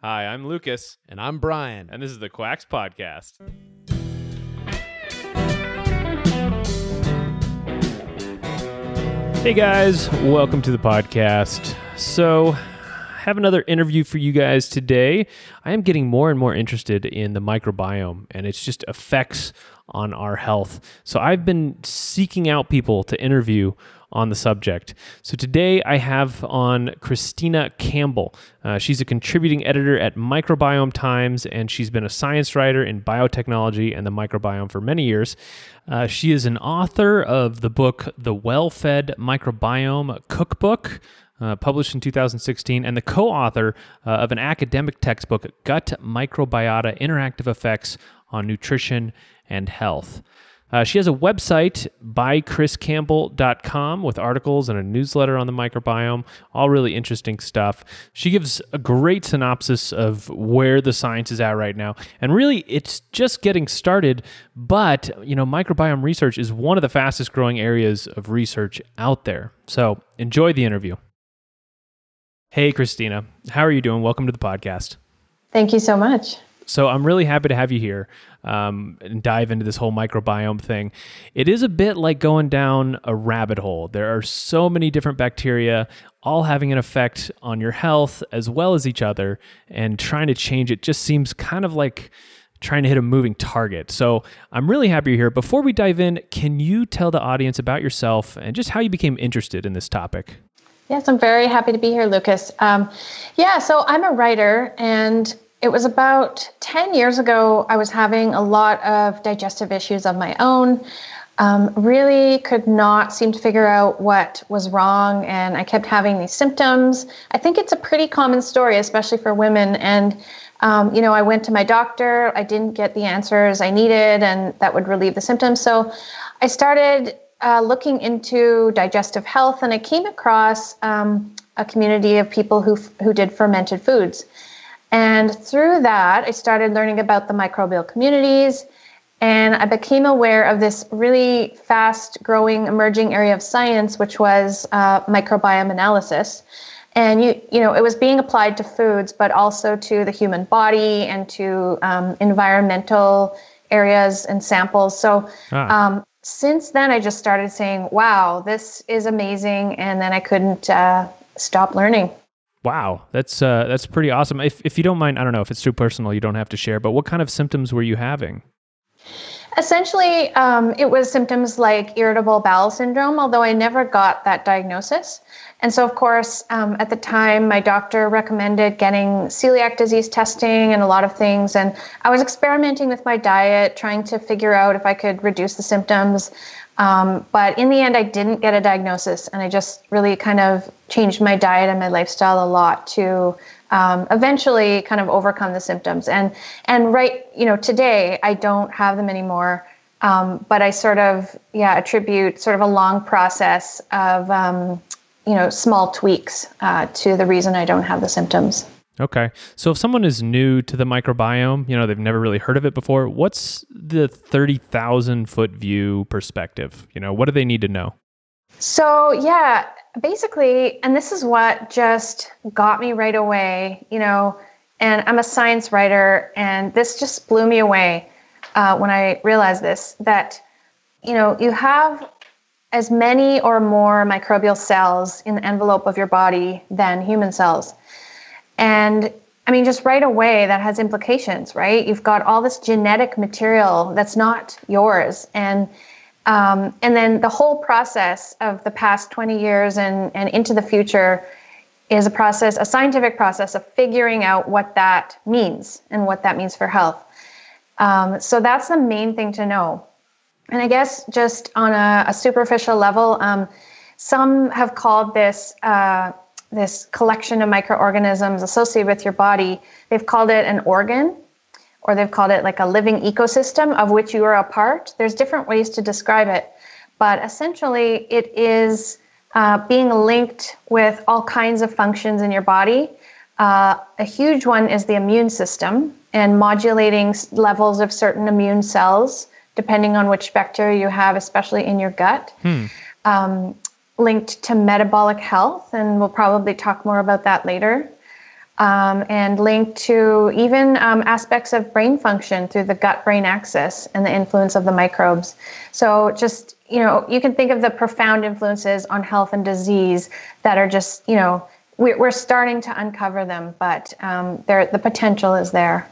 Hi, I'm Lucas, And I'm Brian. and this is the Quacks Podcast. Hey guys, welcome to the podcast. So, I have another interview for you guys today. I am getting more and more interested in the microbiome and its just effects on our health. So, I've been seeking out people to interview on the subject. So today I have on Kristina Campbell. Uh, she's a contributing editor at Microbiome Times, and she's been a science writer in biotechnology and the microbiome for many years. Uh, she is an author of the book The Well Fed Microbiome Cookbook. Uh, published in 2016, and the co author uh, of an academic textbook, Gut Microbiota Interactive Effects on Nutrition and Health. Uh, she has a website, bychriscampbell.com, with articles and a newsletter on the microbiome, all really interesting stuff. She gives a great synopsis of where the science is at right now. And really, it's just getting started, but, you know, microbiome research is one of the fastest growing areas of research out there. So enjoy the interview. Hey, Kristina, how are you doing? Welcome to the podcast. Thank you so much. So I'm really happy to have you here um, and dive into this whole microbiome thing. It is a bit like going down a rabbit hole. There are so many different bacteria, all having an effect on your health as well as each other, and trying to change it just seems kind of like trying to hit a moving target. So I'm really happy you're here. Before we dive in, can you tell the audience about yourself and just how you became interested in this topic? Yes, I'm very happy to be here, Lucas. Um, yeah, so I'm a writer and it was about 10 years ago, I was having a lot of digestive issues of my own. Um, really could not seem to figure out what was wrong, and I kept having these symptoms. I think it's a pretty common story, especially for women. And, um, you know, I went to my doctor, I didn't get the answers I needed, and that would relieve the symptoms. So I started uh, looking into digestive health, and I came across um, a community of people who, who did fermented foods. And through that, I started learning about the microbial communities and I became aware of this really fast growing emerging area of science, which was uh, microbiome analysis. And you, you know, it was being applied to foods, but also to the human body and to um, environmental areas and samples. So ah. um, since then, I just started saying, "Wow, this is amazing," and then I couldn't uh, stop learning. Wow, that's uh, that's pretty awesome. If if you don't mind, I don't know if it's too personal, you don't have to share. But what kind of symptoms were you having? Essentially, um, it was symptoms like irritable bowel syndrome, although I never got that diagnosis. And so, of course, um, at the time, my doctor recommended getting celiac disease testing and a lot of things. And I was experimenting with my diet, trying to figure out if I could reduce the symptoms. Um, but in the end, I didn't get a diagnosis, and I just really kind of changed my diet and my lifestyle a lot to um, eventually kind of overcome the symptoms. And and right, you know, today I don't have them anymore. Um, but I sort of yeah attribute sort of a long process of um, you know small tweaks uh, to the reason I don't have the symptoms. Okay. So if someone is new to the microbiome, you know, they've never really heard of it before, what's the 30,000 foot view perspective? You know, what do they need to know? So, yeah, basically, and this is what just got me right away, you know, and I'm a science writer, and this just blew me away uh, when I realized this that, you know, you have as many or more microbial cells in the envelope of your body than human cells. And I mean, just right away, that has implications, right? You've got all this genetic material that's not yours. And um, and then the whole process of the past 20 years and, and into the future is a process, a scientific process of figuring out what that means and what that means for health. Um, so that's the main thing to know. And I guess just on a, a superficial level, um, some have called this uh, this collection of microorganisms associated with your body. They've called it an organ, or they've called it like a living ecosystem of which you are a part. There's different ways to describe it, but essentially, it is uh, being linked with all kinds of functions in your body. Uh, a huge one is the immune system and modulating levels of certain immune cells depending on which bacteria you have, especially in your gut. Hmm. Um, linked to metabolic health, and we'll probably talk more about that later. um, and linked to even um, aspects of brain function through the gut brain axis and the influence of the microbes. So, just, you know, you can think of the profound influences on health and disease that are just, you know, we're, starting to uncover them, but um, the potential is there.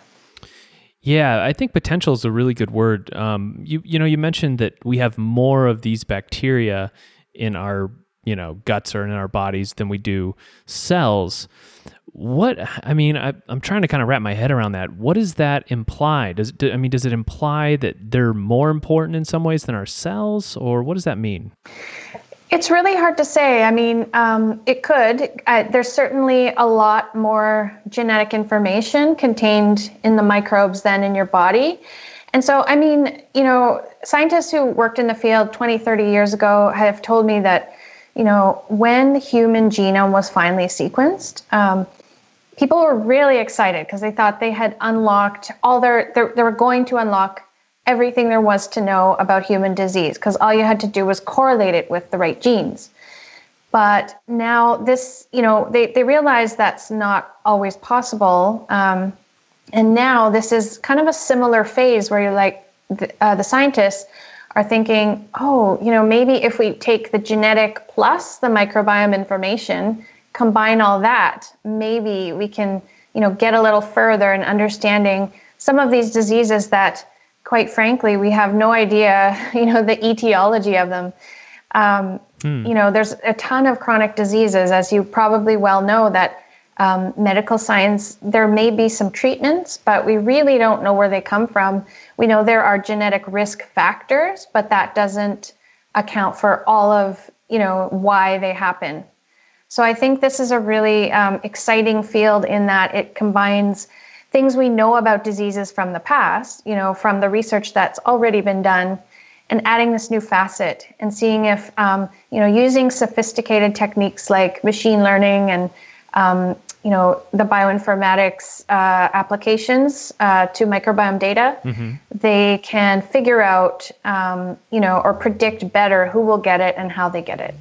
Yeah, I think potential is a really good word. Um, you you know you mentioned that we have more of these bacteria in our you know guts or in our bodies than we do cells. What I mean, I, am trying to kind of wrap my head around that. What does that imply? Does it, I mean, does it imply that they're more important in some ways than our cells, or what does that mean? It's really hard to say. I mean, um, it could. Uh, there's certainly a lot more genetic information contained in the microbes than in your body. And so, I mean, you know, scientists who worked in the field 20, 30 years ago have told me that, you know, when the human genome was finally sequenced, um, people were really excited because they thought they had unlocked all their, they were going to unlock everything there was to know about human disease because all you had to do was correlate it with the right genes. But now this, you know, they, they realize that's not always possible. Um, and now this is kind of a similar phase where you're like, the, uh, the scientists are thinking, oh, you know, maybe if we take the genetic plus the microbiome information, combine all that, maybe we can, you know, get a little further in understanding some of these diseases that quite frankly, we have no idea, you know, the etiology of them. Um, hmm. You know, there's a ton of chronic diseases, as you probably well know, that um, medical science, there may be some treatments, but we really don't know where they come from. We know there are genetic risk factors, but that doesn't account for all of, you know, why they happen. So I think this is a really um, exciting field in that it combines things we know about diseases from the past, you know, from the research that's already been done, and adding this new facet and seeing if, um, you know, using sophisticated techniques like machine learning and, um, you know, the bioinformatics uh, applications uh, to microbiome data, mm-hmm. they can figure out, um, you know, or predict better who will get it and how they get it.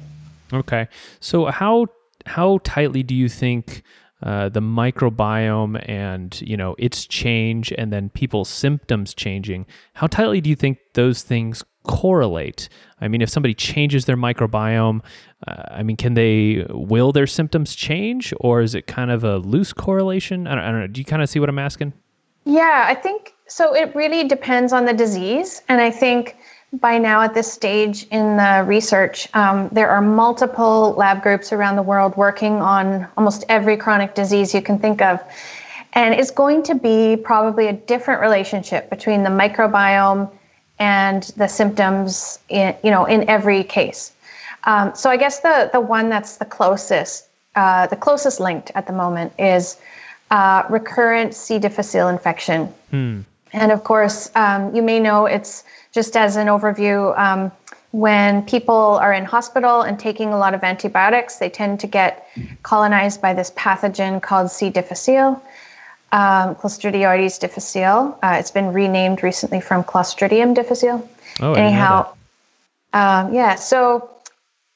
Okay, so how how tightly do you think uh, the microbiome and you know its change and then people's symptoms changing how tightly do you think those things correlate? I mean if somebody changes their microbiome uh, i mean can they will their symptoms change or is it kind of a loose correlation? I don't, I don't know. Do you kind of see what i'm asking? Yeah i think so it really depends on the disease. And i think by now at this stage in the research, um, there are multiple lab groups around the world working on almost every chronic disease you can think of. And it's going to be probably a different relationship between the microbiome and the symptoms in, you know, in every case. Um, so I guess the, the one that's the closest, uh, the closest linked at the moment is uh, recurrent C. difficile infection. Hmm. And of course, um, you may know it's just as an overview, um, when people are in hospital and taking a lot of antibiotics, they tend to get colonized by this pathogen called C. difficile, um, Clostridioides difficile. Uh, it's been renamed recently from Clostridium difficile. Oh, anyhow, um, yeah. So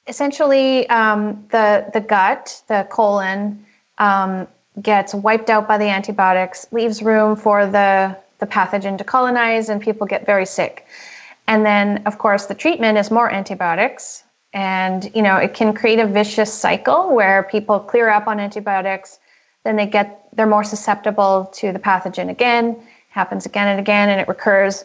essentially, um, the the gut, the colon, um, gets wiped out by the antibiotics, leaves room for the the pathogen to colonize, and people get very sick. And then, of course, the treatment is more antibiotics. And, you know, it can create a vicious cycle where people clear up on antibiotics, then they get, they're more susceptible to the pathogen again, happens again and again, and it recurs.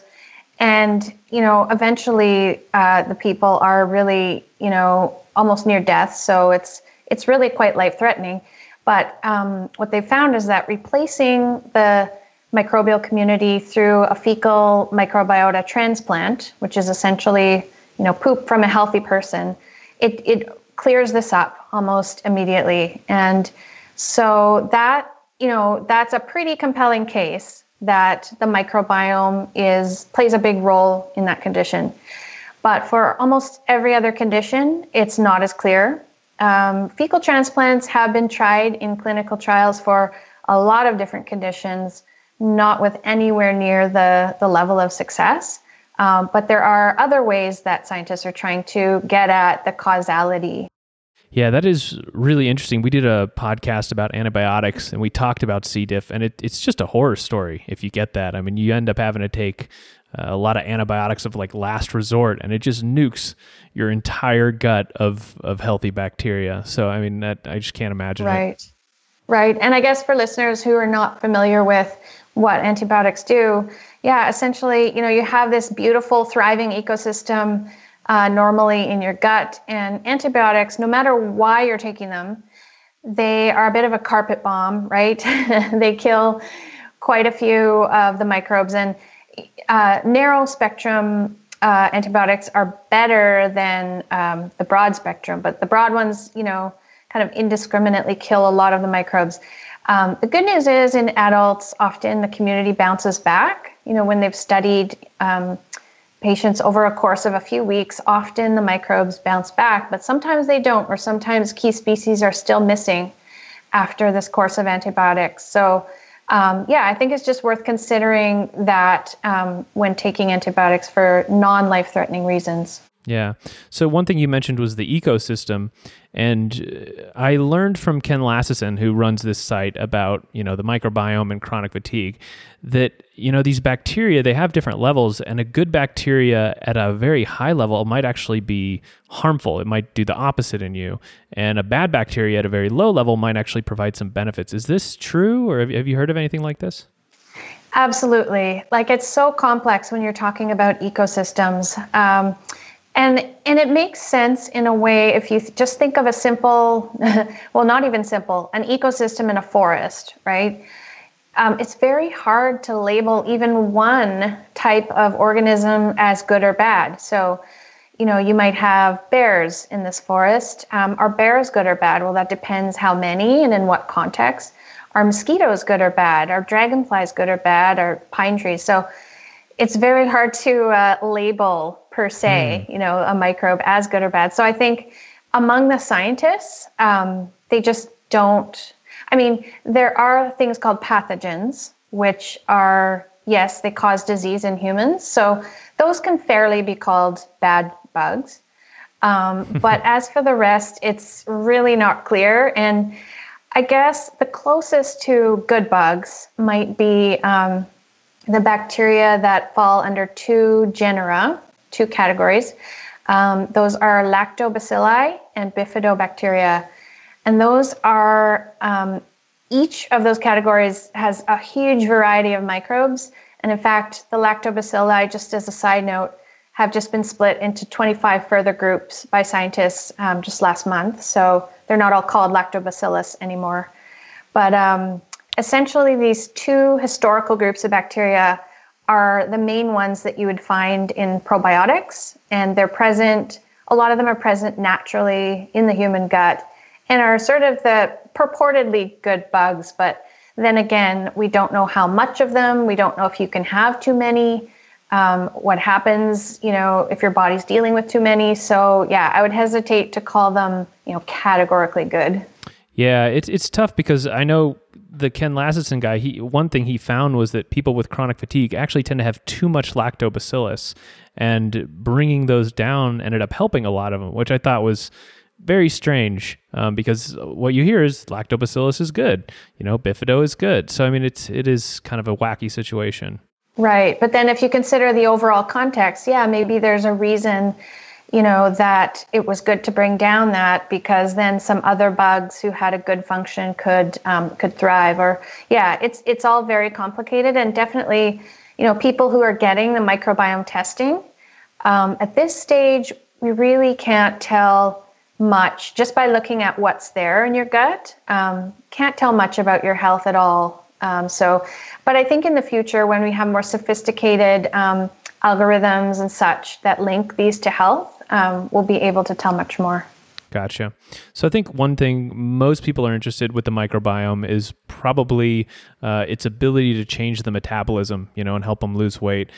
And, you know, eventually uh, the people are really, you know, almost near death. So it's, it's really quite life threatening. But um, what they found is that replacing the microbial community through a fecal microbiota transplant, which is essentially you know poop from a healthy person, it, it clears this up almost immediately. And so that you know that's a pretty compelling case that the microbiome is plays a big role in that condition. But for almost every other condition, it's not as clear. Um, fecal transplants have been tried in clinical trials for a lot of different conditions not with anywhere near the, the level of success. Um, but there are other ways that scientists are trying to get at the causality. Yeah, that is really interesting. We did a podcast about antibiotics and we talked about C. diff, and it, it's just a horror story if you get that. I mean, you end up having to take uh, a lot of antibiotics of like last resort, and it just nukes your entire gut of, of healthy bacteria. So, I mean, that I just can't imagine. Right. It. Right. And I guess for listeners who are not familiar with what antibiotics do, yeah, essentially, you know, you have this beautiful, thriving ecosystem uh, normally in your gut. And antibiotics, no matter why you're taking them, they are a bit of a carpet bomb, right? they kill quite a few of the microbes. And uh, narrow spectrum uh, antibiotics are better than um, the broad spectrum, but the broad ones, you know, kind of indiscriminately kill a lot of the microbes. Um, the good news is in adults, often the community bounces back. You know, when they've studied um, patients over a course of a few weeks, often the microbes bounce back, but sometimes they don't, or sometimes key species are still missing after this course of antibiotics. So, um, yeah, I think it's just worth considering that um, when taking antibiotics for non life threatening reasons. Yeah. So one thing you mentioned was the ecosystem, and uh, I learned from Ken Lassesen, who runs this site, about you know the microbiome and chronic fatigue, that you know these bacteria they have different levels, and a good bacteria at a very high level might actually be harmful. It might do the opposite in you, and a bad bacteria at a very low level might actually provide some benefits. Is this true, or have you heard of anything like this? Absolutely. Like it's so complex when you're talking about ecosystems. Um, and and it makes sense in a way if you just think of a simple well not even simple an ecosystem in a forest right? Um, it's very hard to label even one type of organism as good or bad. So you know you might have bears in this forest. Um, are bears good or bad? Well that depends how many and in what context. Are mosquitoes good or bad? Are dragonflies good or bad? Are pine trees? So it's very hard to uh, label per se, mm. you know, a microbe as good or bad. So I think among the scientists, um, they just don't. I mean, there are things called pathogens, which are yes, they cause disease in humans. So those can fairly be called bad bugs. Um, but as for the rest, it's really not clear. And I guess the closest to good bugs might be um, the bacteria that fall under two genera, two categories. Um, those are lactobacilli and bifidobacteria. And those are, um, each of those categories has a huge variety of microbes. And in fact, the lactobacilli, just as a side note, have just been split into 25 further groups by scientists um, just last month. So they're not all called lactobacillus anymore. But um, essentially, these two historical groups of bacteria are the main ones that you would find in probiotics, and they're present. A lot of them are present naturally in the human gut and are sort of the purportedly good bugs, but then again, we don't know how much of them. We don't know if you can have too many. Um, what happens, you know, if your body's dealing with too many. So yeah, I would hesitate to call them, you know, categorically good. Yeah, it's it's tough because I know the Ken Lassesen guy, he one thing he found was that people with chronic fatigue actually tend to have too much lactobacillus, and bringing those down ended up helping a lot of them, which I thought was very strange um, because what you hear is lactobacillus is good, you know, bifido is good. So I mean, it's it is kind of a wacky situation. Right, but then if you consider the overall context, yeah, maybe there's a reason you know that it was good to bring down that because then some other bugs who had a good function could um, could thrive or yeah it's it's all very complicated and definitely you know people who are getting the microbiome testing um, at this stage we really can't tell much just by looking at what's there in your gut um, can't tell much about your health at all. Um, so but i think in the future when we have more sophisticated um, algorithms and such that link these to health um, we'll be able to tell much more. Gotcha. So I think one thing most people are interested with the microbiome is probably uh, its ability to change the metabolism, you know, and help them lose weight.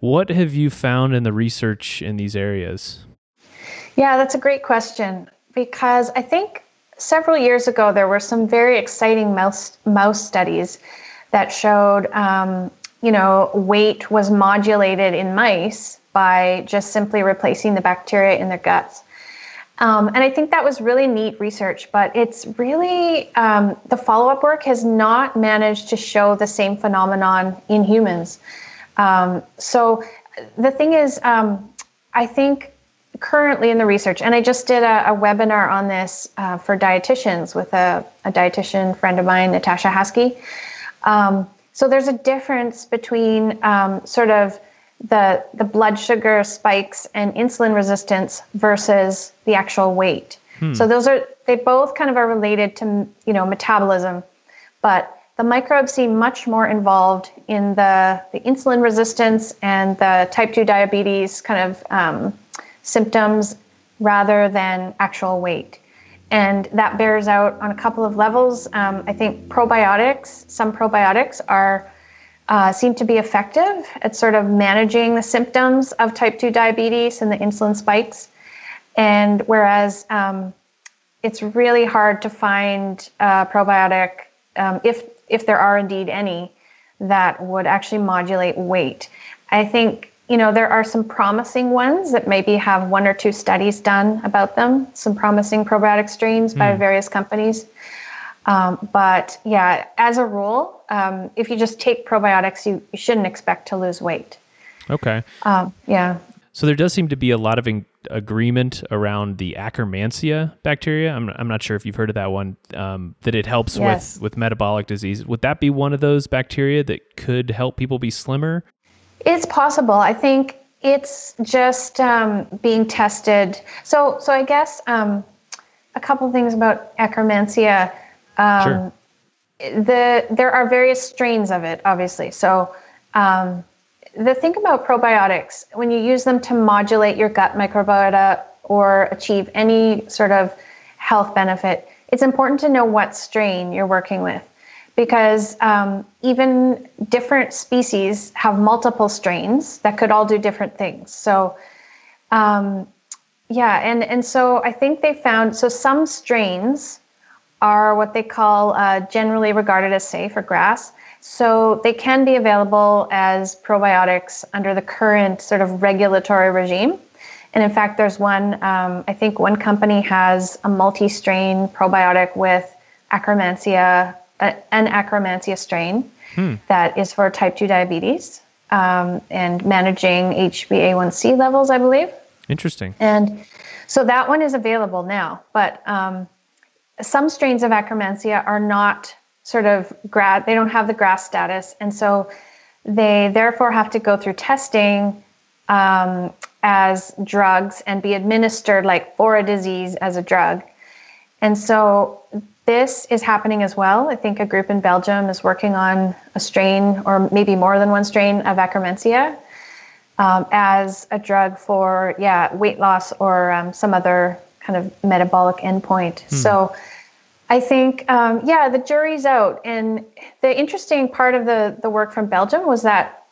What have you found in the research in these areas? Yeah, that's a great question because I think several years ago there were some very exciting mouse mouse studies that showed, um, you know, weight was modulated in mice by just simply replacing the bacteria in their guts. Um, and I think that was really neat research, but it's really um, the follow up work has not managed to show the same phenomenon in humans. Um, so the thing is, um, I think currently in the research, and I just did a, a webinar on this uh, for dietitians with a, a, dietitian friend of mine, Natasha Haskey. So there's a difference between um, sort of the the blood sugar spikes and insulin resistance versus the actual weight. Hmm. So those are they both kind of are related to you know metabolism, but the microbes seem much more involved in the, the insulin resistance and the type 2 diabetes kind of um, symptoms rather than actual weight. And that bears out on a couple of levels. Um, I think probiotics, some probiotics are uh, seem to be effective at sort of managing the symptoms of type 2 diabetes and the insulin spikes. And whereas um, it's really hard to find probiotic, um, if, if there are indeed any, that would actually modulate weight. I think, you know, there are some promising ones that maybe have one or two studies done about them, some promising probiotic strains mm. by hmm. various companies. Um, but yeah, as a rule, um, if you just take probiotics, you, you shouldn't expect to lose weight. Okay. Um, yeah. So there does seem to be a lot of in- agreement around the Akkermansia bacteria. I'm, I'm not sure if you've heard of that one. Um, that it helps yes. with with metabolic disease. Would that be one of those bacteria that could help people be slimmer? It's possible. I think it's just um, being tested. So so I guess um, a couple things about Akkermansia. Um, sure. The there are various strains of it, obviously. So um, the thing about probiotics, when you use them to modulate your gut microbiota or achieve any sort of health benefit, it's important to know what strain you're working with because um, even different species have multiple strains that could all do different things. So, um, yeah, and, and so I think they found so some strains are what they call uh, generally regarded as safe or GRAS. So they can be available as probiotics under the current sort of regulatory regime. And in fact, there's one, um, I think one company has a multi strain probiotic with Akkermansia, an Akkermansia strain hmm. that is for type 2 diabetes um, and managing HbA1c levels, I believe. Interesting. And so that one is available now. But um, some strains of Akkermansia are not sort of grad, they don't have the GRAS status. And so they therefore have to go through testing um, as drugs and be administered like for a disease as a drug. And so this is happening as well. I think a group in Belgium is working on a strain or maybe more than one strain of Akkermansia um, as a drug for, yeah, weight loss or um, some other kind of metabolic endpoint. Hmm. So I think, um, yeah, the jury's out. And the interesting part of the, the work from Belgium was that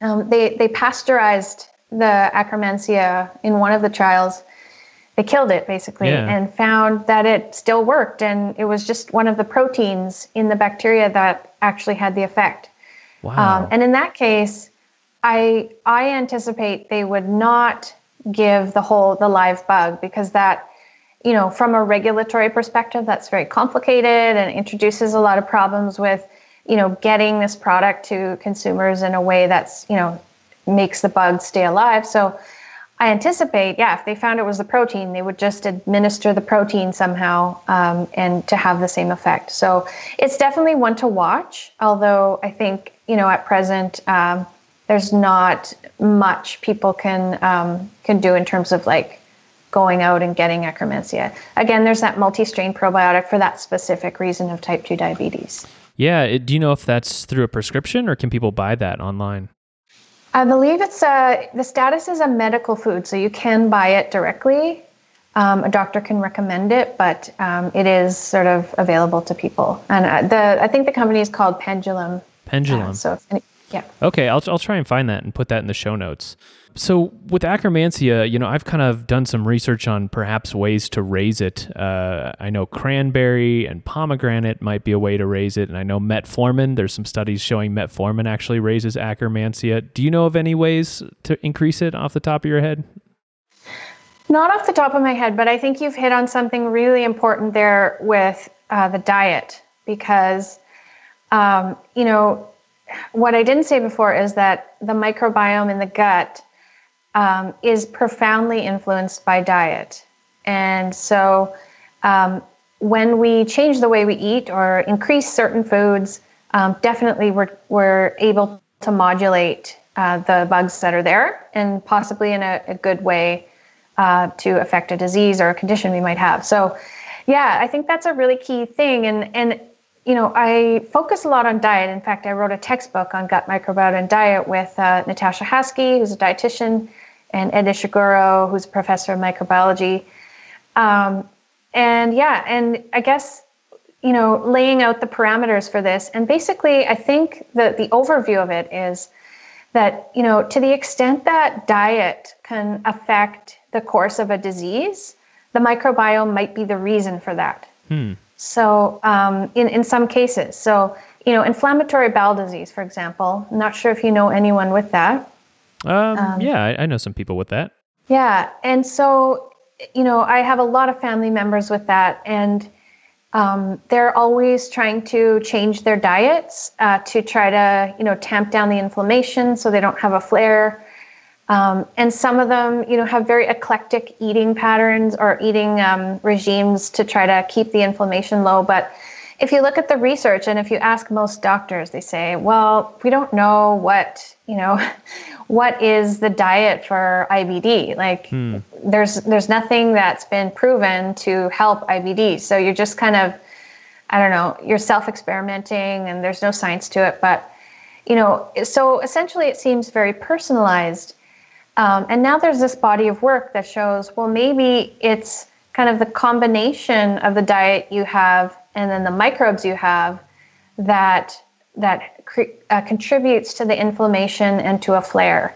um, they, they pasteurized the Akkermansia in one of the trials. They killed it basically yeah. and found that it still worked. And it was just one of the proteins in the bacteria that actually had the effect. Wow. Um, and in that case, I, I anticipate they would not give the whole, the live bug because that you know, from a regulatory perspective, that's very complicated and introduces a lot of problems with, you know, getting this product to consumers in a way that's, you know, makes the bug stay alive. So I anticipate, yeah, if they found it was the protein, they would just administer the protein somehow um, and to have the same effect. So it's definitely one to watch, although I think, you know, at present, um, there's not much people can um, can do in terms of like going out and getting Akkermansia. Again, there's that multi-strain probiotic for that specific reason of type 2 diabetes. Yeah, do you know if that's through a prescription or can people buy that online? I believe it's a the status is a medical food, so you can buy it directly. Um, a doctor can recommend it, but um, it is sort of available to people. And uh, the I think the company is called Pendulum. Pendulum. Uh, so any, yeah. Okay, I'll I'll try and find that and put that in the show notes. So with Akkermansia, you know, I've kind of done some research on perhaps ways to raise it. Uh, I know cranberry and pomegranate might be a way to raise it, and I know metformin. There's some studies showing metformin actually raises Akkermansia. Do you know of any ways to increase it off the top of your head? Not off the top of my head, but I think you've hit on something really important there with uh, the diet because, um, you know, what I didn't say before is that the microbiome in the gut um, is profoundly influenced by diet. And so um, when we change the way we eat or increase certain foods, um, definitely we're, we're able to modulate uh, the bugs that are there and possibly in a, a good way uh, to affect a disease or a condition we might have. So, yeah, I think that's a really key thing. And, and you know, I focus a lot on diet. In fact, I wrote a textbook on gut microbiota and diet with uh, Natasha Haskey, who's a dietitian, and Ed Ishiguro, who's a professor of microbiology. Um, and yeah, and I guess you know, laying out the parameters for this. And basically, I think that the overview of it is that you know, to the extent that diet can affect the course of a disease, the microbiome might be the reason for that. Hmm. So, um, in in some cases, so you know, inflammatory bowel disease, for example. I'm not sure if you know anyone with that. Um, um, yeah, I, I know some people with that. Yeah, and so you know, I have a lot of family members with that, and um, they're always trying to change their diets uh, to try to, you know, tamp down the inflammation so they don't have a flare. Um, and some of them, you know, have very eclectic eating patterns or eating um, regimes to try to keep the inflammation low. But if you look at the research and if you ask most doctors, they say, well, we don't know what, you know, what is the diet for IBD. Like hmm. there's there's nothing that's been proven to help IBD. So you're just kind of, I don't know, you're self-experimenting and there's no science to it. But, you know, so essentially it seems very personalized um, and now there's this body of work that shows, well, maybe it's kind of the combination of the diet you have and then the microbes you have that that cre- uh, contributes to the inflammation and to a flare.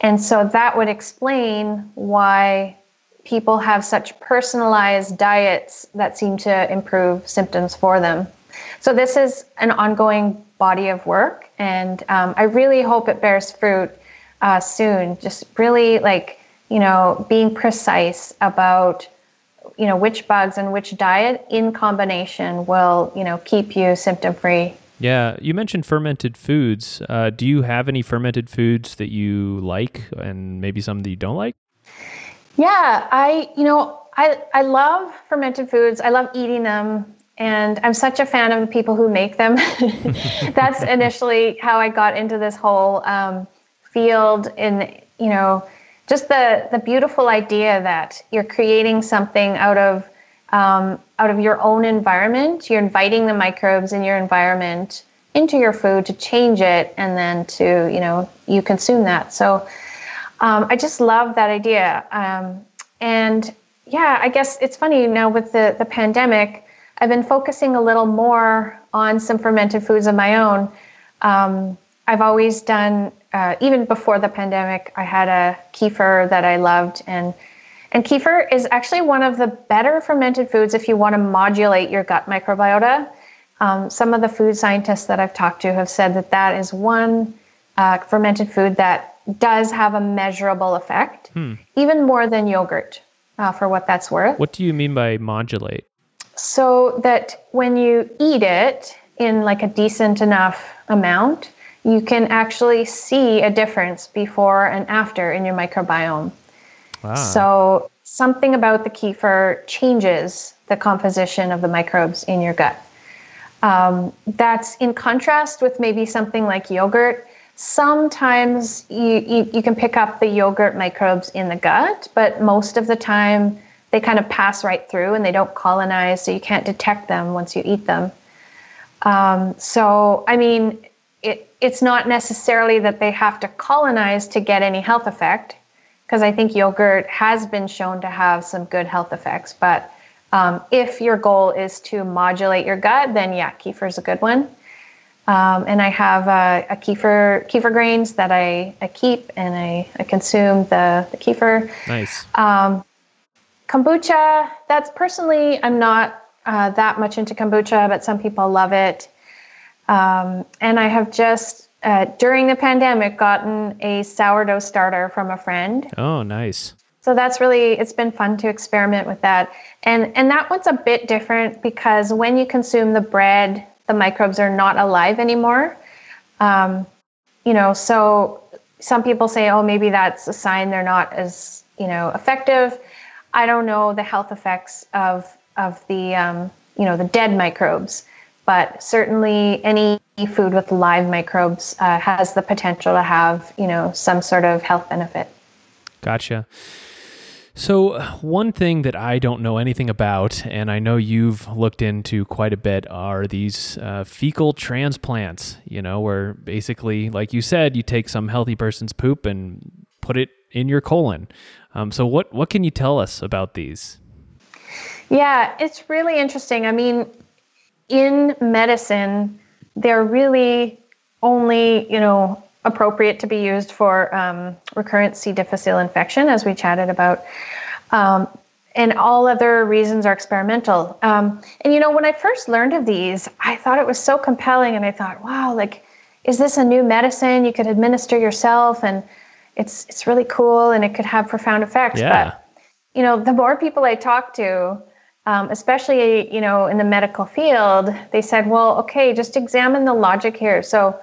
And so that would explain why people have such personalized diets that seem to improve symptoms for them. So this is an ongoing body of work, and um, I really hope it bears fruit uh, soon. Just really like, you know, being precise about, you know, which bugs and which diet in combination will, you know, keep you symptom free. Yeah, you mentioned fermented foods. Uh, do you have any fermented foods that you like, and maybe some that you don't like? Yeah, I, you know, I I love fermented foods. I love eating them and I'm such a fan of the people who make them. That's initially how I got into this whole um, field in you know just the the beautiful idea that you're creating something out of um, out of your own environment. You're inviting the microbes in your environment into your food to change it and then to you know you consume that. So um, i just love that idea. Um, and yeah i guess it's funny now with the the pandemic i've been focusing a little more on some fermented foods of my own. Um, i've always done uh, even before the pandemic, I had a kefir that I loved, and and kefir is actually one of the better fermented foods if you want to modulate your gut microbiota. Um, some of the food scientists that I've talked to have said that that is one uh, fermented food that does have a measurable effect, hmm. even more than yogurt, uh, for what that's worth. What do you mean by modulate? So that when you eat it in like a decent enough amount, you can actually see a difference before and after in your microbiome. Wow. So, something about the kefir changes the composition of the microbes in your gut. Um, that's in contrast with maybe something like yogurt. Sometimes you, you, you can pick up the yogurt microbes in the gut, but most of the time they kind of pass right through and they don't colonize, so you can't detect them once you eat them. Um, so, I mean, it, it's not necessarily that they have to colonize to get any health effect, because I think yogurt has been shown to have some good health effects. But um, if your goal is to modulate your gut, then yeah, kefir is a good one. Um, and I have a, a, kefir kefir grains that I, I keep and I, I consume the, the kefir. Nice. Um, kombucha, that's personally, I'm not uh, that much into kombucha, but some people love it. Um, and I have just, uh, during the pandemic, gotten a sourdough starter from a friend. Oh, nice. So that's really it's been fun to experiment with that. And and that one's a bit different because when you consume the bread, the microbes are not alive anymore. Um, you know, so some people say, oh, maybe that's a sign they're not as you know effective. I don't know the health effects of of the um, you know the dead microbes, but certainly any food with live microbes uh, has the potential to have you know some sort of health benefit. Gotcha. So, one thing that I don't know anything about, and I know you've looked into quite a bit, are these uh, fecal transplants. You know, where basically, like you said, you take some healthy person's poop and put it in your colon. Um, so, what what can you tell us about these? Yeah, it's really interesting. I mean, in medicine, they're really only, you know, appropriate to be used for um, recurrent C. difficile infection, as we chatted about. Um, and all other reasons are experimental. Um, and you know, when I first learned of these, I thought it was so compelling, and I thought, wow, like, is this a new medicine you could administer yourself? And it's it's really cool, and it could have profound effects. Yeah. But you know, the more people I talk to, um, especially you know in the medical field, they said, well, okay, just examine the logic here. So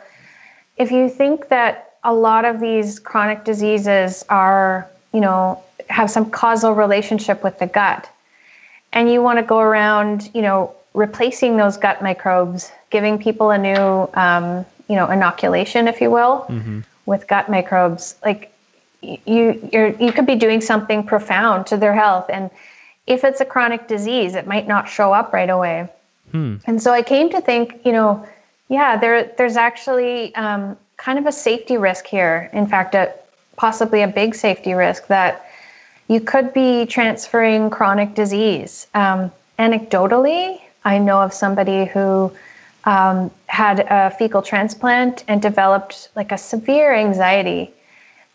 if you think that a lot of these chronic diseases are, you know, have some causal relationship with the gut, and you want to go around, you know, replacing those gut microbes, giving people a new, um, you know, inoculation, if you will, mm-hmm. with gut microbes, like you you you could be doing something profound to their health and if it's a chronic disease it might not show up right away hmm. and so i came to think you know yeah, there there's actually um, kind of a safety risk here. In fact, a, possibly a big safety risk that you could be transferring chronic disease. Um, anecdotally, I know of somebody who um, had a fecal transplant and developed like a severe anxiety.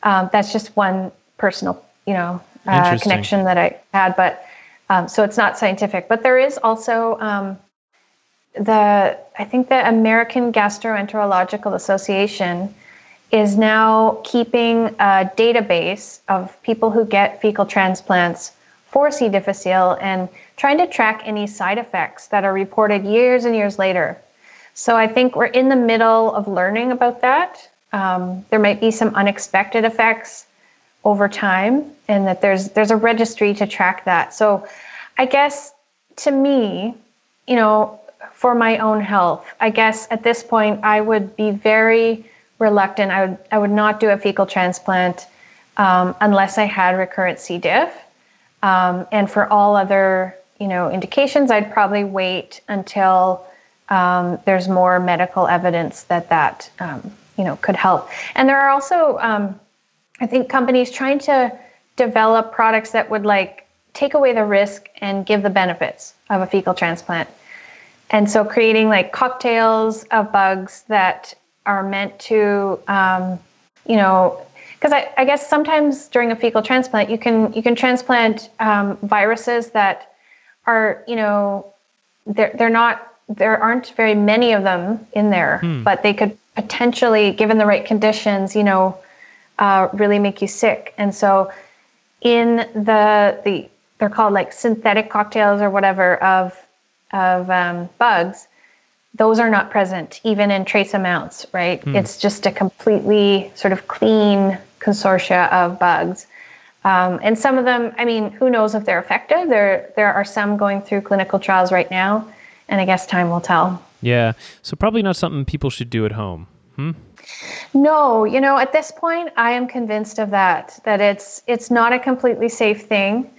Um, that's just one personal, you know, uh, connection that I had, but um, so it's not scientific. But there is also um, the I think the American Gastroenterological Association is now keeping a database of people who get fecal transplants for C. difficile and trying to track any side effects that are reported years and years later. So I think we're in the middle of learning about that. Um, there might be some unexpected effects over time, and that there's there's a registry to track that. So I guess to me, you know, for my own health. I guess at this point, I would be very reluctant. I would I would not do a fecal transplant um, unless I had recurrent C. diff. Um, and for all other you know indications, I'd probably wait until um, there's more medical evidence that that um, you know could help. And there are also um, I think companies trying to develop products that would like take away the risk and give the benefits of a fecal transplant. And so creating like cocktails of bugs that are meant to, um, you know, because I, I, guess sometimes during a fecal transplant, you can you can transplant um, viruses that are, you know, they're they're not there aren't very many of them in there, hmm. but they could potentially, given the right conditions, you know, uh, really make you sick. And so, in the the they're called like synthetic cocktails or whatever of of um, bugs, those are not present even in trace amounts, right? Mm. It's just a completely sort of clean consortia of bugs. Um, and some of them, I mean, who knows if they're effective? There, there are some going through clinical trials right now, and I guess time will tell. Yeah, so probably not something people should do at home. Hmm? No, you know, at this point, I am convinced of that. That it's it's not a completely safe thing,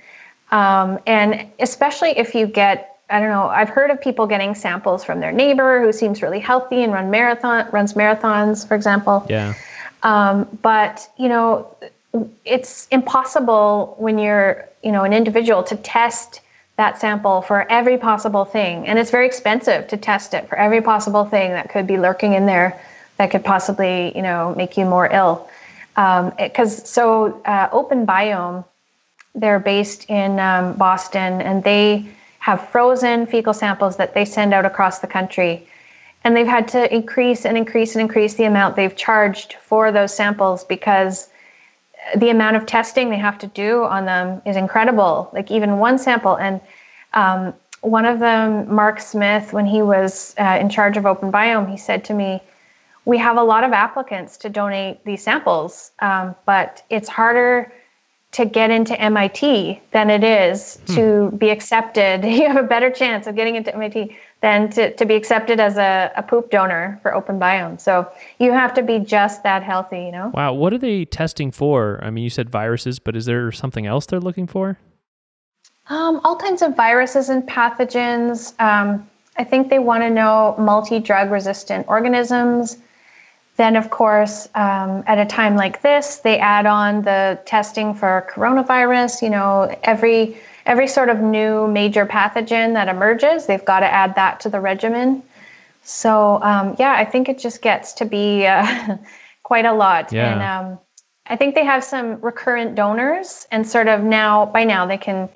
um, and especially if you get I don't know. I've heard of people getting samples from their neighbor who seems really healthy and run marathon runs marathons, for example. Yeah. Um, but you know, it's impossible when you're you know an individual to test that sample for every possible thing, and it's very expensive to test it for every possible thing that could be lurking in there that could possibly you know make you more ill. Because um, so uh, OpenBiome, they're based in um, Boston, and they have frozen fecal samples that they send out across the country. And they've had to increase and increase and increase the amount they've charged for those samples because the amount of testing they have to do on them is incredible. Like even one sample, and um, one of them, Mark Smith, when he was uh, in charge of OpenBiome, he said to me, "We have a lot of applicants to donate these samples, um, but it's harder." to get into MIT than it is hmm. to be accepted. You have a better chance of getting into MIT than to, to be accepted as a, a poop donor for OpenBiome. So you have to be just that healthy, you know? Wow. What are they testing for? I mean, you said viruses, but is there something else they're looking for? Um, all kinds of viruses and pathogens. Um, I think they want to know multi drug resistant organisms. Then, of course, um, at a time like this, they add on the testing for coronavirus. You know, every every sort of new major pathogen that emerges, they've got to add that to the regimen. So um, yeah, I think it just gets to be uh, quite a lot. Yeah. And um, I think they have some recurrent donors, and sort of now by now they can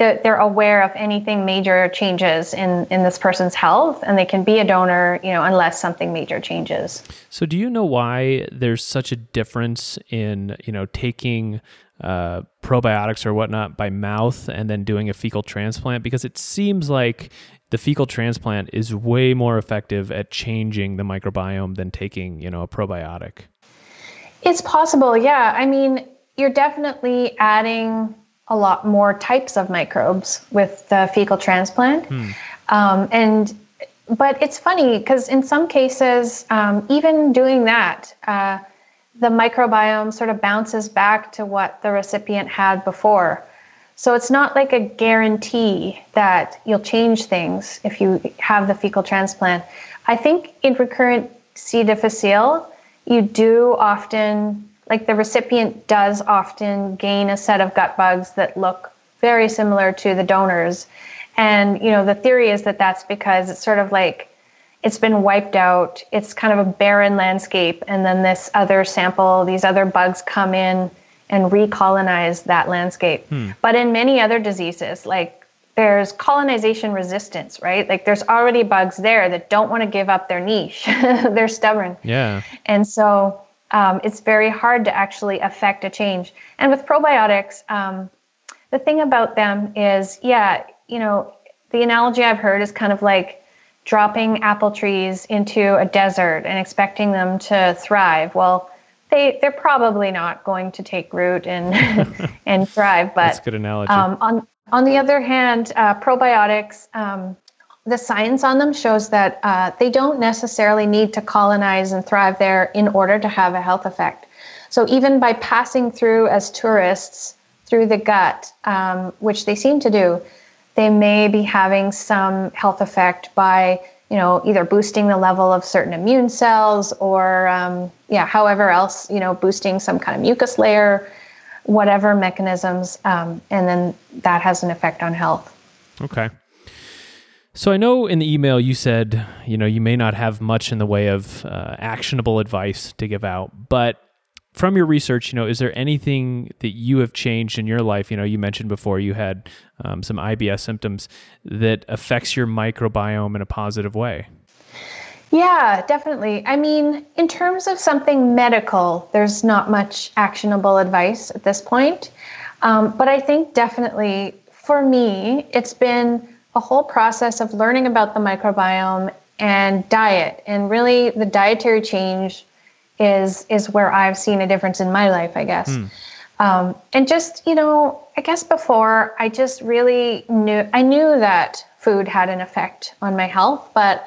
they're, aware of anything major changes in in this person's health, and they can be a donor, you know, unless something major changes. So, do you know why there's such a difference in you know taking uh, probiotics or whatnot by mouth and then doing a fecal transplant? Because it seems like the fecal transplant is way more effective at changing the microbiome than taking you know a probiotic. It's possible yeah. I mean you're definitely adding a lot more types of microbes with the fecal transplant hmm. um, and but it's funny because in some cases um, even doing that uh, the microbiome sort of bounces back to what the recipient had before. So it's not like a guarantee that you'll change things if you have the fecal transplant. I think in recurrent C. difficile, you do often, like the recipient does often gain a set of gut bugs that look very similar to the donors. And, you know, the theory is that that's because it's sort of like it's been wiped out. It's kind of a barren landscape. And then this other sample, these other bugs come in and recolonize that landscape. Hmm. But in many other diseases, like there's colonization resistance, right? Like there's already bugs there that don't want to give up their niche. They're stubborn. Yeah. And so um, it's very hard to actually affect a change. And with probiotics, um, the thing about them is, yeah, you know, the analogy I've heard is kind of like dropping apple trees into a desert and expecting them to thrive. Well, they they're probably not going to take root and and thrive. But that's a good analogy. Um, on on the other hand, uh, probiotics. The science on them shows that uh, they don't necessarily need to colonize and thrive there in order to have a health effect. So even by passing through as tourists through the gut, um, which they seem to do, they may be having some health effect by you know either boosting the level of certain immune cells or um, yeah however else you know boosting some kind of mucus layer whatever mechanisms um, and then that has an effect on health okay so i know in the email you said you know you may not have much in the way of uh, actionable advice to give out but from your research, you know, is there anything that you have changed in your life? You know, you mentioned before you had um, some IBS symptoms that affects your microbiome in a positive way. Yeah, definitely. I mean, in terms of something medical, there's not much actionable advice at this point. Um, but I think definitely for me, it's been a whole process of learning about the microbiome and diet, and really the dietary change is is where I've seen a difference in my life, I guess. Mm. Um, and just you know, I guess before I just really knew I knew that food had an effect on my health, but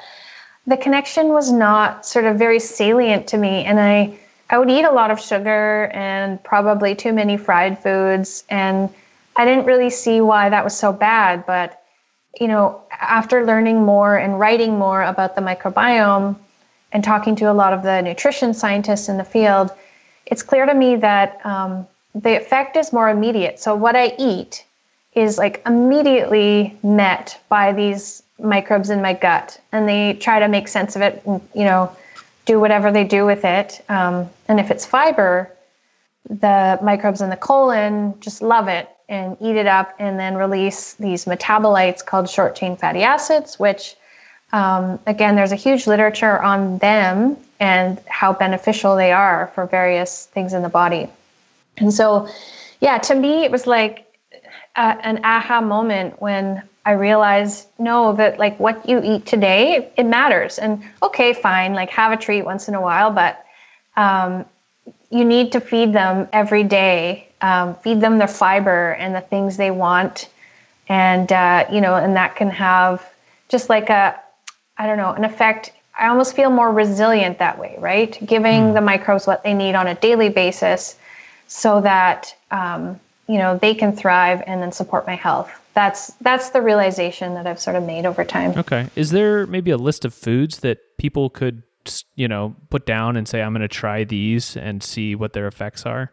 the connection was not sort of very salient to me, and I I would eat a lot of sugar and probably too many fried foods, and I didn't really see why that was so bad, but you know, after learning more and writing more about the microbiome, and talking to a lot of the nutrition scientists in the field, it's clear to me that um, the effect is more immediate. So, what I eat is like immediately met by these microbes in my gut, and they try to make sense of it and, you know, do whatever they do with it. Um, and if it's fiber, the microbes in the colon just love it and eat it up and then release these metabolites called short chain fatty acids, which um, again, there's a huge literature on them and how beneficial they are for various things in the body. And so, yeah, to me, it was like uh, an aha moment when I realized, no, that like what you eat today, it matters. And okay, fine, like have a treat once in a while, but um, you need to feed them every day. Um, feed them their fiber and the things they want, and uh, you know, and that can have just like a, I don't know, an effect. I almost feel more resilient that way, right? Giving mm. the microbes what they need on a daily basis, so that um, you know they can thrive and then support my health that's that's the realization that I've sort of made over time. Okay. Is there maybe a list of foods that people could you know put down and say I'm going to try these and see what their effects are?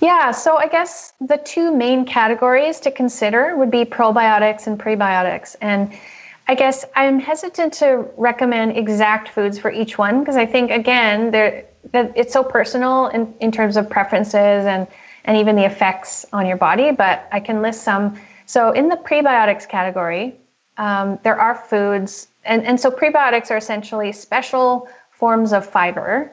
Yeah, so I guess the two main categories to consider would be probiotics and prebiotics. And I guess I'm hesitant to recommend exact foods for each one because I think again, it's so personal in, in terms of preferences and and even the effects on your body, but I can list some so in the prebiotics category, um, there are foods, and, and so prebiotics are essentially special forms of fiber.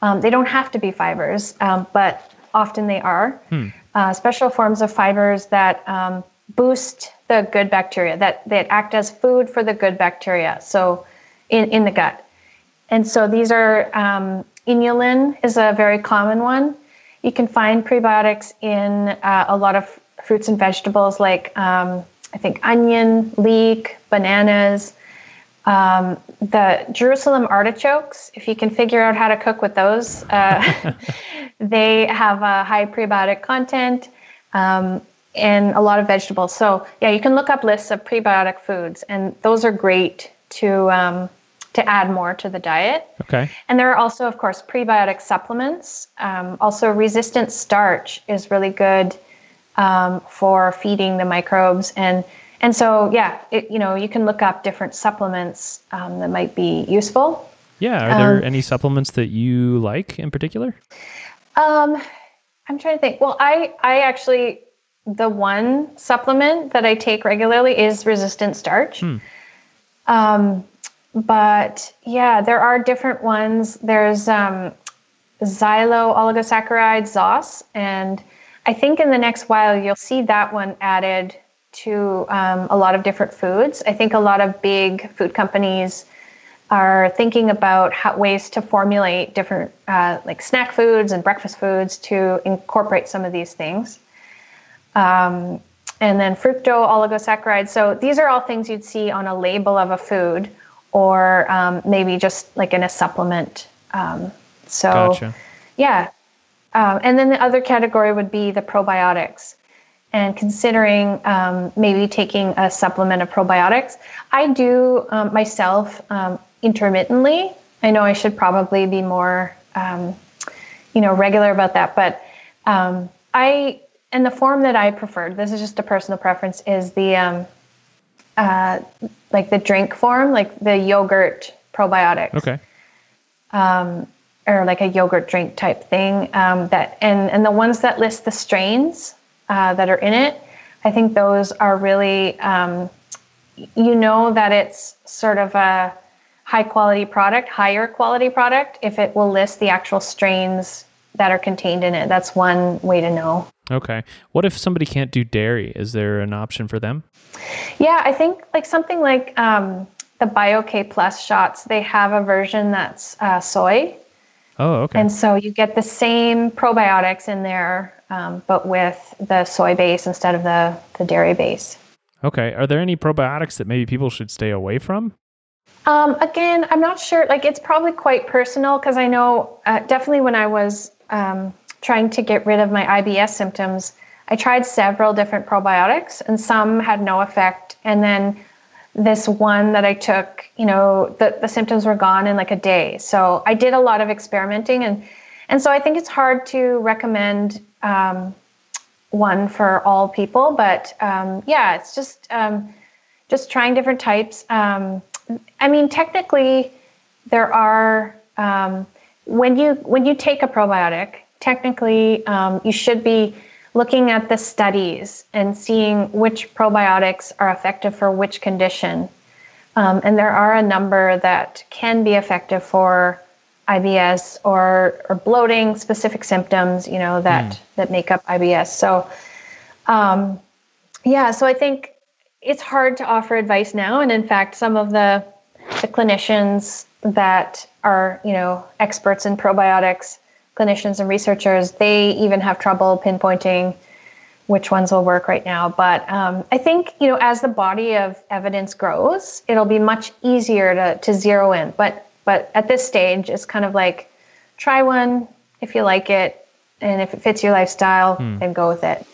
Um, they don't have to be fibers, um, but often they are. Hmm. Uh, special forms of fibers that um, boost the good bacteria, that, that act as food for the good bacteria, so in, in the gut. And so these are um, inulin is a very common one. You can find prebiotics in uh, a lot of fruits and vegetables like um, I think onion, leek, bananas, um, the Jerusalem artichokes. If you can figure out how to cook with those, uh, they have a high prebiotic content um, and a lot of vegetables. So yeah, you can look up lists of prebiotic foods, and those are great to um, to add more to the diet. Okay. And there are also, of course, prebiotic supplements. Um, also, resistant starch is really good um, for feeding the microbes and and so yeah it, you know you can look up different supplements um, that might be useful. Yeah are there um, any supplements that you like in particular? Um, i'm trying to think. Well i i actually the one supplement that i take regularly is resistant starch. Hmm. um, but yeah there are different ones. There's um, xylo oligosaccharides zos and I think in the next while you'll see that one added to um, a lot of different foods. I think a lot of big food companies are thinking about how, ways to formulate different uh, like snack foods and breakfast foods to incorporate some of these things. Um, and then fructo oligosaccharides. So these are all things you'd see on a label of a food or um, maybe just like in a supplement. Um, so gotcha. yeah, um, and then the other category would be the probiotics. And considering um, maybe taking a supplement of probiotics, I do um, myself um, intermittently. I know I should probably be more, um, you know, regular about that, but um, I and the form that I preferred. This is just a personal preference. Is the uh, like the drink form, like the yogurt probiotics. Okay. Um, or like a yogurt drink type thing. Um, that and and the ones that list the strains uh, that are in it, I think those are really um, you know that it's sort of a high quality product, higher quality product if it will list the actual strains that are contained in it. That's one way to know. Okay. What if somebody can't do dairy? Is there an option for them? Yeah, I think like something like um, the BioK Plus shots, they have a version that's uh, soy. Oh, okay. And so you get the same probiotics in there, um, but with the soy base instead of the, the dairy base. Okay. Are there any probiotics that maybe people should stay away from? Um, again, I'm not sure. Like, it's probably quite personal because I know uh, definitely when I was um, trying to get rid of my IBS symptoms, I tried several different probiotics and some had no effect. And then this one that I took, you know, the, the symptoms were gone in like a day. So I did a lot of experimenting and and so I think it's hard to recommend um, one for all people, but um, yeah, it's just um, just trying different types. Um, I mean, technically, there are um, when you when you take a probiotic, technically um, you should be looking at the studies and seeing which probiotics are effective for which condition. Um, and there are a number that can be effective for IBS or or bloating, specific symptoms, you know, that mm. that make up IBS. So, um, yeah, so I think it's hard to offer advice now, and in fact, some of the the clinicians that are you know experts in probiotics, clinicians and researchers, they even have trouble pinpointing which ones will work right now. But um, I think you know as the body of evidence grows, it'll be much easier to to zero in. But but at this stage, it's kind of like try one if you like it, and if it fits your lifestyle, hmm. then go with it.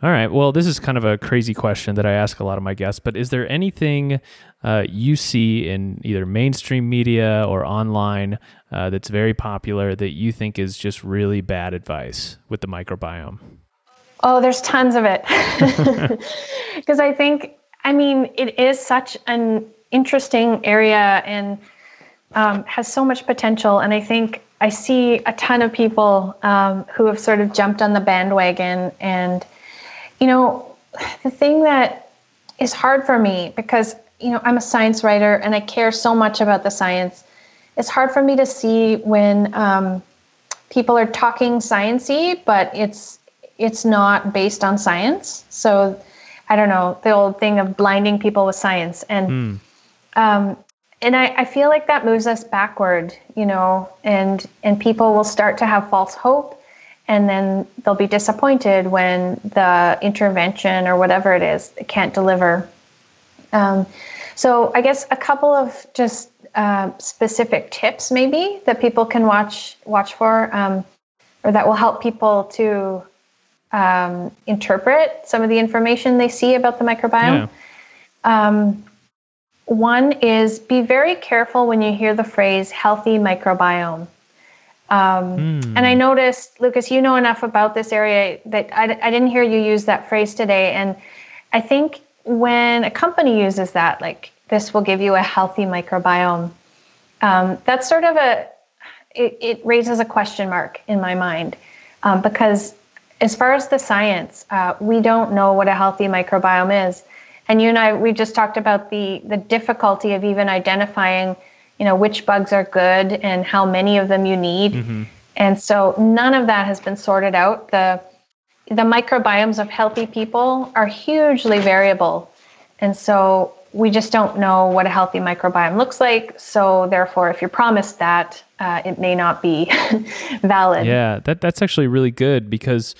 All right. Well, this is kind of a crazy question that I ask a lot of my guests, but is there anything uh, you see in either mainstream media or online uh, that's very popular that you think is just really bad advice with the microbiome? Oh, there's tons of it. Because I think, I mean, it is such an interesting area and um, has so much potential. And I think I see a ton of people um, who have sort of jumped on the bandwagon. And, you know, the thing that is hard for me because, you know, I'm a science writer and I care so much about the science. It's hard for me to see when um, people are talking sciency, but it's it's not based on science. So I don't know the old thing of blinding people with science, and mm. um, and I, I feel like that moves us backward, you know, and and people will start to have false hope, and then they'll be disappointed when the intervention or whatever it is can't deliver. Um, so I guess a couple of just uh, specific tips maybe that people can watch watch for, um, or that will help people to um, interpret some of the information they see about the microbiome. Yeah. Um, one is be very careful when you hear the phrase healthy microbiome. Um, mm. And I noticed, Lucas, you know enough about this area that I, I didn't hear you use that phrase today. And I think when a company uses that, like this will give you a healthy microbiome, um, that's sort of a, it, it, raises a question mark in my mind um, because as far as the science, uh, we don't know what a healthy microbiome is. And you and I, we just talked about the the difficulty of even identifying, you know, which bugs are good and how many of them you need. Mm-hmm. And so none of that has been sorted out. The the microbiomes of healthy people are hugely variable. And so we just don't know what a healthy microbiome looks like. So therefore, if you're promised that, uh, it may not be valid. Yeah, that that's actually really good because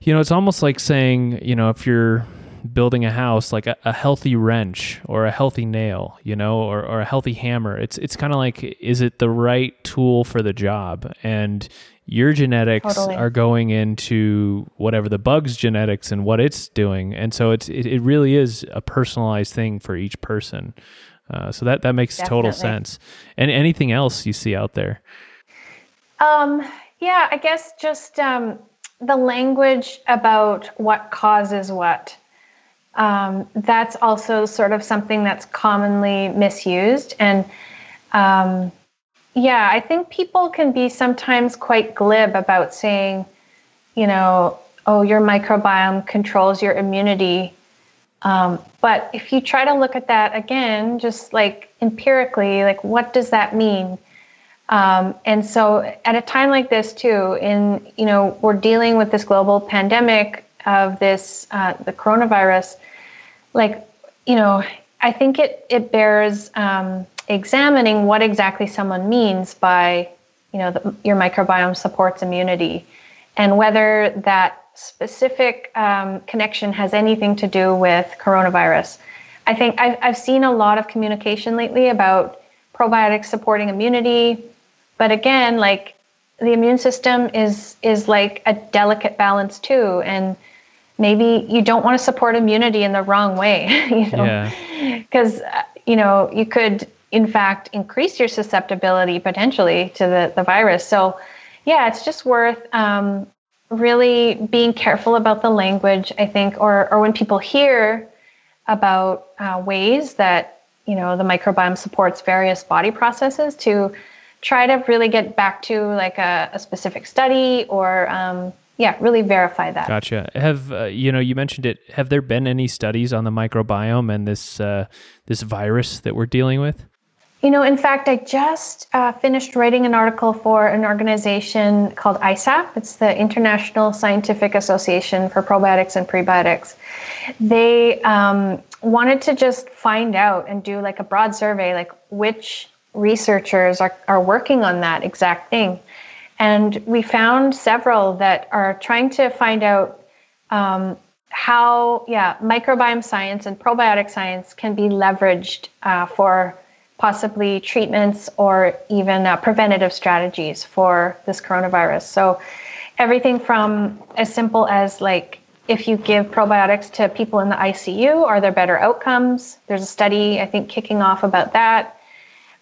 you know it's almost like saying you know if you're building a house like a, a healthy wrench or a healthy nail you know or, or a healthy hammer it's it's kind of like is it the right tool for the job and your genetics totally. are going into whatever the bug's genetics and what it's doing and so it's it, it really is a personalized thing for each person uh, so that that makes Definitely. total sense. And anything else you see out there? Um, yeah, I guess just um, the language about what causes what. Um, that's also sort of something that's commonly misused. And um, yeah, I think people can be sometimes quite glib about saying, you know, oh, your microbiome controls your immunity um, but if you try to look at that again, just like empirically, like what does that mean? Um, and so at a time like this too, in you know we're dealing with this global pandemic of this uh, the coronavirus, like you know I think it it bears um, examining what exactly someone means by you know the, your microbiome supports immunity, and whether that specific um, connection has anything to do with coronavirus. I think I've, I've seen a lot of communication lately about probiotics supporting immunity, but again, like the immune system is is like a delicate balance too, and maybe you don't want to support immunity in the wrong way, you know, because yeah. Uh, you know you could in fact increase your susceptibility potentially to the the virus. So yeah, it's just worth um, really being careful about the language, I think, or, or when people hear about uh, ways that, you know, the microbiome supports various body processes to try to really get back to like a, a specific study or, um, yeah, really verify that. Gotcha. Have uh, you know you mentioned it? Have there been any studies on the microbiome and this uh, this virus that we're dealing with? You know, in fact, I just uh, finished writing an article for an organization called ISAPP. It's the International Scientific Association for Probiotics and Prebiotics. They um, wanted to just find out and do like a broad survey, like which researchers are, are working on that exact thing. And we found several that are trying to find out um, how, yeah, microbiome science and probiotic science can be leveraged uh, for possibly treatments or even uh, preventative strategies for this coronavirus. So, everything from as simple as like if you give probiotics to people in the ICU, are there better outcomes? There's a study, I think, kicking off about that.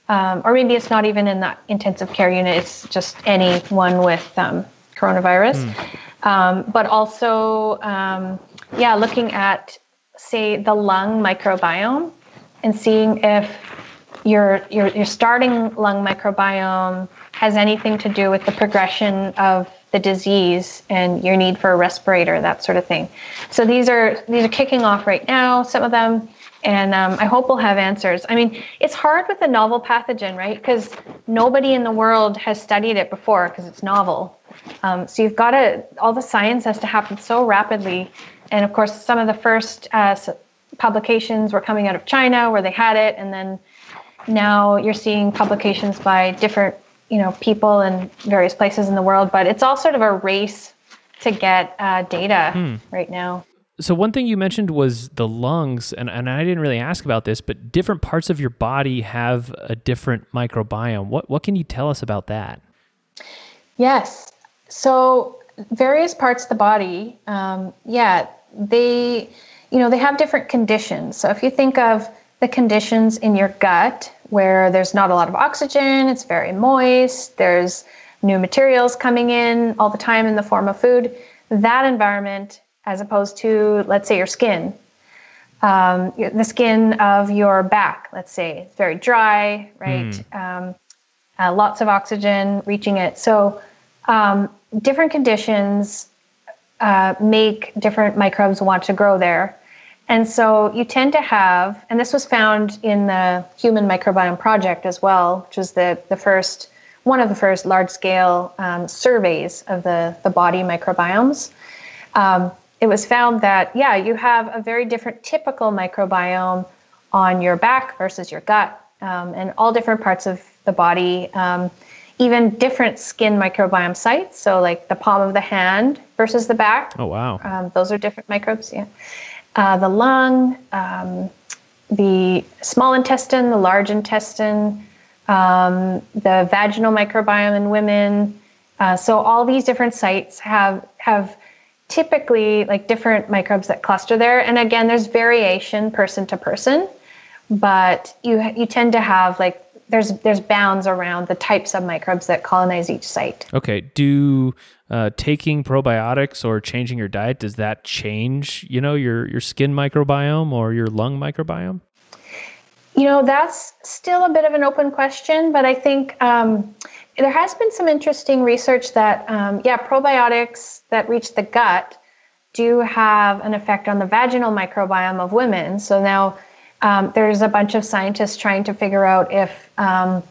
Um, or maybe it's not even in the intensive care unit, it's just anyone with um, coronavirus. Mm. Um, but also, um, yeah, looking at, say, the lung microbiome and seeing if your, your, your starting lung microbiome has anything to do with the progression of the disease and your need for a respirator, that sort of thing. So these are these are kicking off right now. Some of them, and um, I hope we'll have answers. I mean, it's hard with a novel pathogen, right? Because nobody in the world has studied it before because it's novel. Um, so you've got to all the science has to happen so rapidly, and of course, some of the first uh, publications were coming out of China where they had it, and then now you're seeing publications by different you know people in various places in the world but it's all sort of a race to get uh, data hmm. right now. So one thing you mentioned was the lungs and, and i didn't really ask about this but different parts of your body have a different microbiome. What, what can you tell us about that? Yes. So various parts of the body um, yeah they you know they have different conditions. So if you think of the conditions in your gut where there's not a lot of oxygen, it's very moist, there's new materials coming in all the time in the form of food. That environment, as opposed to, let's say, your skin, um, the skin of your back, let's say, it's very dry, right? Mm. Um, uh, lots of oxygen reaching it. So, um, different conditions uh, make different microbes want to grow there. And so you tend to have, and this was found in the Human Microbiome Project as well, which was the, the first, one of the first large scale um, surveys of the, the body microbiomes. Um, it was found that, yeah, you have a very different typical microbiome on your back versus your gut, um, and all different parts of the body, um, even different skin microbiome sites. So, like the palm of the hand versus the back. Oh, wow. Um, those are different microbes, yeah uh, the lung, um, the small intestine, the large intestine, um, the vaginal microbiome in women. Uh, so all these different sites have have typically like different microbes that cluster there. And again, there's variation person to person, but you you tend to have like there's there's bounds around the types of microbes that colonize each site. Okay. Do uh, taking probiotics or changing your diet does that change you know your your skin microbiome or your lung microbiome? You know that's still a bit of an open question, but I think um, there has been some interesting research that um, yeah probiotics that reach the gut do have an effect on the vaginal microbiome of women. So now um, there's a bunch of scientists trying to figure out if um,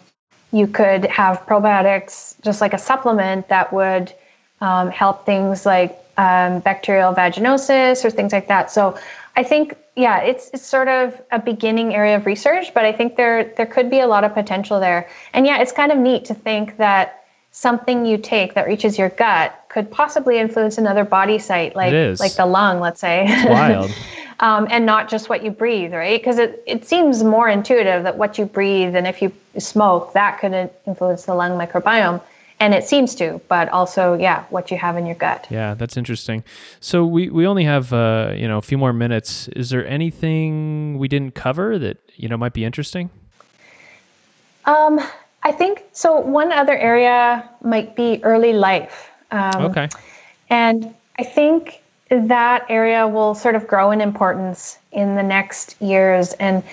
you could have probiotics just like a supplement that would um, help things like um, bacterial vaginosis or things like that. So I think, yeah, it's it's sort of a beginning area of research, but I think there there could be a lot of potential there. And yeah, it's kind of neat to think that something you take that reaches your gut could possibly influence another body site, like like the lung, let's say. It's wild. um, and not just what you breathe, right? Because it, it seems more intuitive that what you breathe and if you smoke, that could influence the lung microbiome. And it seems to, but also, yeah, what you have in your gut. Yeah, that's interesting. So we, we only have uh, you know a few more minutes. Is there anything we didn't cover that you know might be interesting? Um, I think so. One other area might be early life. Um, okay. And I think that area will sort of grow in importance in the next years. And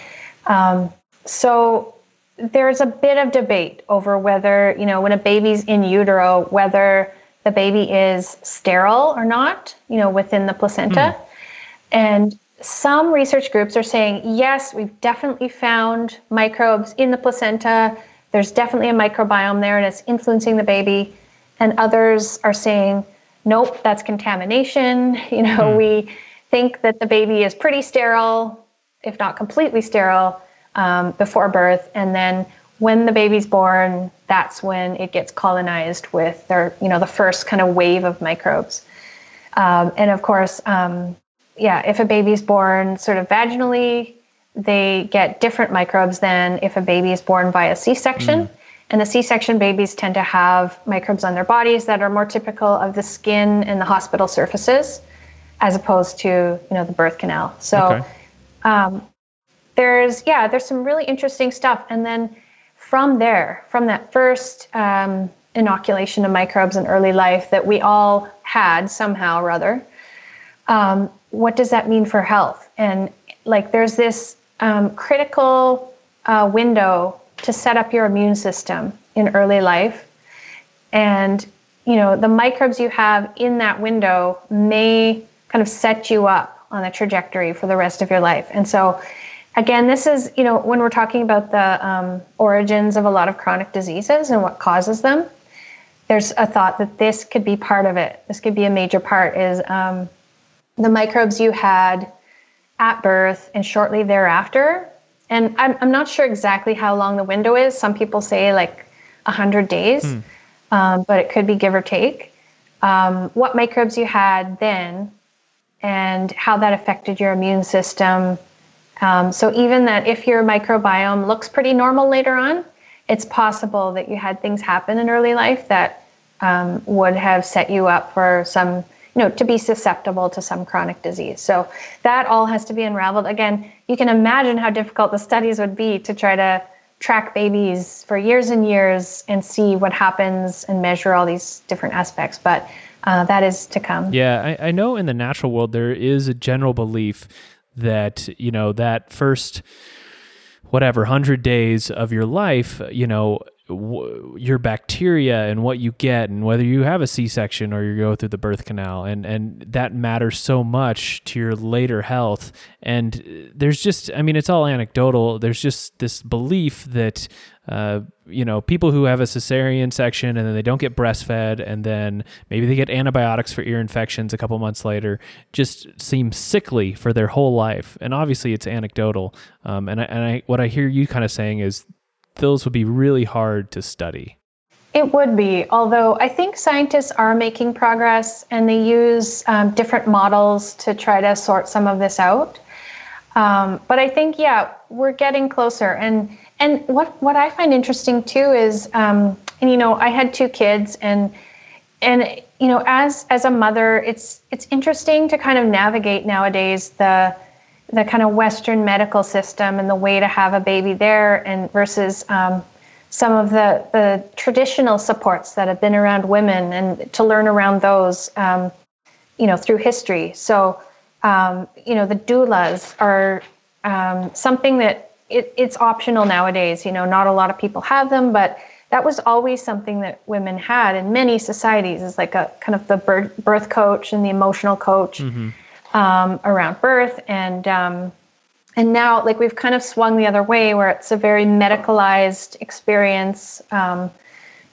um, so there's a bit of debate over whether, you know, when a baby's in utero, whether the baby is sterile or not, you know, within the placenta. Mm. And some research groups are saying, yes, we've definitely found microbes in the placenta. There's definitely a microbiome there and it's influencing the baby. And others are saying, nope, that's contamination. You know, mm. we think that the baby is pretty sterile, if not completely sterile, um, before birth. And then when the baby's born, that's when it gets colonized with their, you know, the first kind of wave of microbes. Um, and of course, um, yeah, if a baby's born sort of vaginally, they get different microbes than if a baby is born via C-section. Mm. And the C-section babies tend to have microbes on their bodies that are more typical of the skin and the hospital surfaces, as opposed to you know the birth canal. So okay. um, there's yeah, there's some really interesting stuff. And then from there, from that first um, inoculation of microbes in early life that we all had somehow or other, um, what does that mean for health? And like, there's this um, critical uh, window to set up your immune system in early life. And, you know, the microbes you have in that window may kind of set you up on a trajectory for the rest of your life. And so, again, this is, you know, when we're talking about the um, origins of a lot of chronic diseases and what causes them, there's a thought that this could be part of it. This could be a major part is um, the microbes you had at birth and shortly thereafter. And I'm, I'm not sure exactly how long the window is. Some people say like 100 days, hmm. um, but it could be give or take. Um, what microbes you had then and how that affected your immune system. Um, so, even that if your microbiome looks pretty normal later on, it's possible that you had things happen in early life that um, would have set you up for some you know, to be susceptible to some chronic disease. So that all has to be unraveled. Again, you can imagine how difficult the studies would be to try to track babies for years and years and see what happens and measure all these different aspects. But uh, that is to come. Yeah, I, I know in the natural world there is a general belief that, you know, that first whatever 100 days of your life you know w- your bacteria and what you get and whether you have a C-section or you go through the birth canal. And and that matters so much to your later health. And there's just I mean it's all anecdotal. There's just this belief that uh, you know people who have a cesarean section and then they don't get breastfed and then maybe they get antibiotics for ear infections a couple months later just seem sickly for their whole life. And obviously it's anecdotal. Um, and I, and I what I hear you kind of saying is those would be really hard to study. It would be, although I think scientists are making progress and they use um, different models to try to sort some of this out. Um, but I think, yeah, we're getting closer. And and what what I find interesting too is, um, and you know, I had two kids, and and you know, as as a mother, it's it's interesting to kind of navigate nowadays the the kind of Western medical system and the way to have a baby there, and versus um, some of the the traditional supports that have been around women, and to learn around those, um, you know, through history. So, um, you know, the doulas are um, something that it, it's optional nowadays. You know, not a lot of people have them, but that was always something that women had in many societies. Is like a kind of the birth, birth coach and the emotional coach. Mm-hmm um, around birth. And um, and now like we've kind of swung the other way where it's a very medicalized experience um,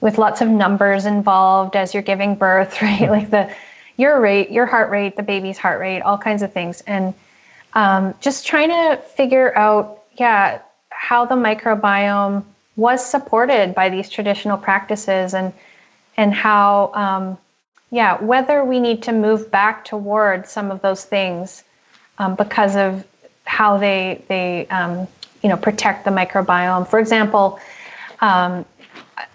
with lots of numbers involved as you're giving birth right? Like the your rate your heart rate the baby's heart rate all kinds of things. And um, just trying to figure out yeah how the microbiome was supported by these traditional practices and and how um, yeah, whether we need to move back toward some of those things um, because of how they they um, you know protect the microbiome. For example, um,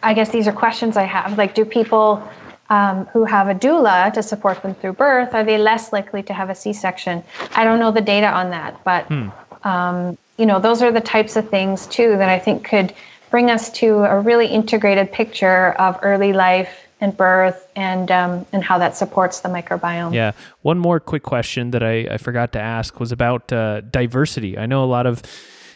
I guess these are questions I have. Like, do people um, who have a doula to support them through birth are they less likely to have a C-section? I don't know the data on that, but hmm. Um, you know those are the types of things too that I think could bring us to a really integrated picture of early life and birth and um, and how that supports the microbiome. Yeah. One more quick question that I, I forgot to ask was about uh, diversity. I know a lot of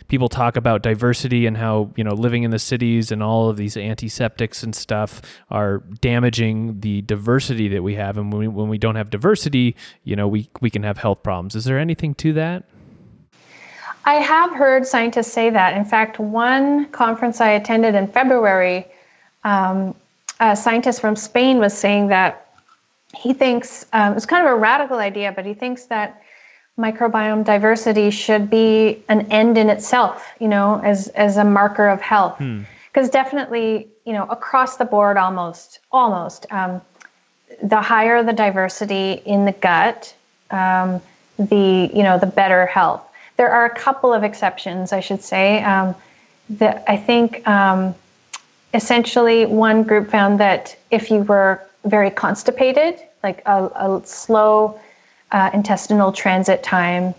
people talk about diversity and how you know living in the cities and all of these antiseptics and stuff are damaging the diversity that we have, and when we, when we don't have diversity, you know, we we can have health problems. Is there anything to that? I have heard scientists say that. In fact, one conference I attended in February, um, a scientist from Spain was saying that he thinks um, it's kind of a radical idea, but he thinks that microbiome diversity should be an end in itself, you know, as as a marker of health. Because hmm. definitely, you know, across the board, almost, almost, um, the higher the diversity in the gut, um, the you know, the better health. There are a couple of exceptions, I should say. Um, that I think um, essentially one group found that if you were very constipated, like a, a slow uh, intestinal transit time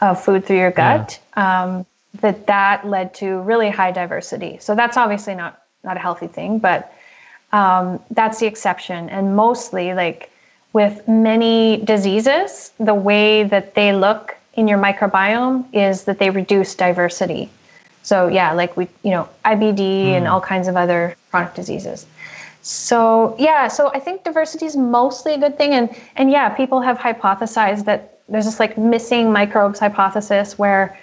of food through your gut, yeah. um, that that led to really high diversity. So that's obviously not not a healthy thing, but um, that's the exception. And mostly, like with many diseases, the way that they look in your microbiome is that they reduce diversity. So yeah, like we, you know, IBD mm. and all kinds of other chronic diseases. So yeah, so I think diversity is mostly a good thing, and and yeah, people have hypothesized that there's this like missing microbes hypothesis where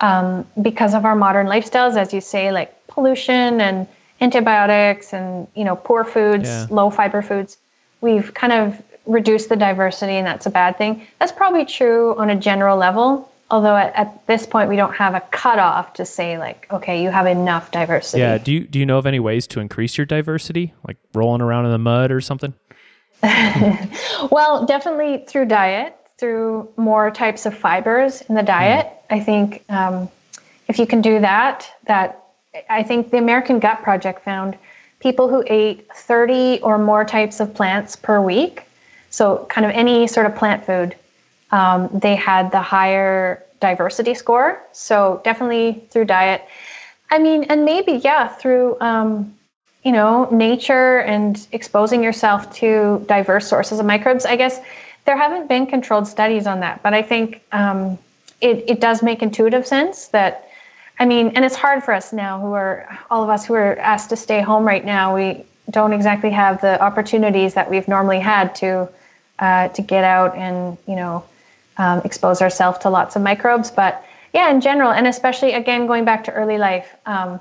um, because of our modern lifestyles, as you say, like pollution and antibiotics and you know poor foods, yeah. low fiber foods, we've kind of reduced the diversity, and that's a bad thing. That's probably true on a general level although at, at, this point we don't have a cutoff to say like okay you have enough diversity. Yeah do you do you know of any ways to increase your diversity? Like rolling around in the mud or something? Well definitely through diet through more types of fibers in the diet. Mm. i think um, if you can do that that i think the american gut project found people who ate 30 or more types of plants per week. So kind of any sort of plant food um, they had the higher diversity score. So definitely through diet. I mean, and maybe, yeah, through, um, you know, nature and exposing yourself to diverse sources of microbes. I guess there haven't been controlled studies on that, but I think um, it, it does make intuitive sense that, I mean, and it's hard for us now who are, all of us who are asked to stay home right now, we don't exactly have the opportunities that we've normally had to, uh, to get out and, you know, um, expose ourselves to lots of microbes. But yeah, in general, and especially again going back to early life, um,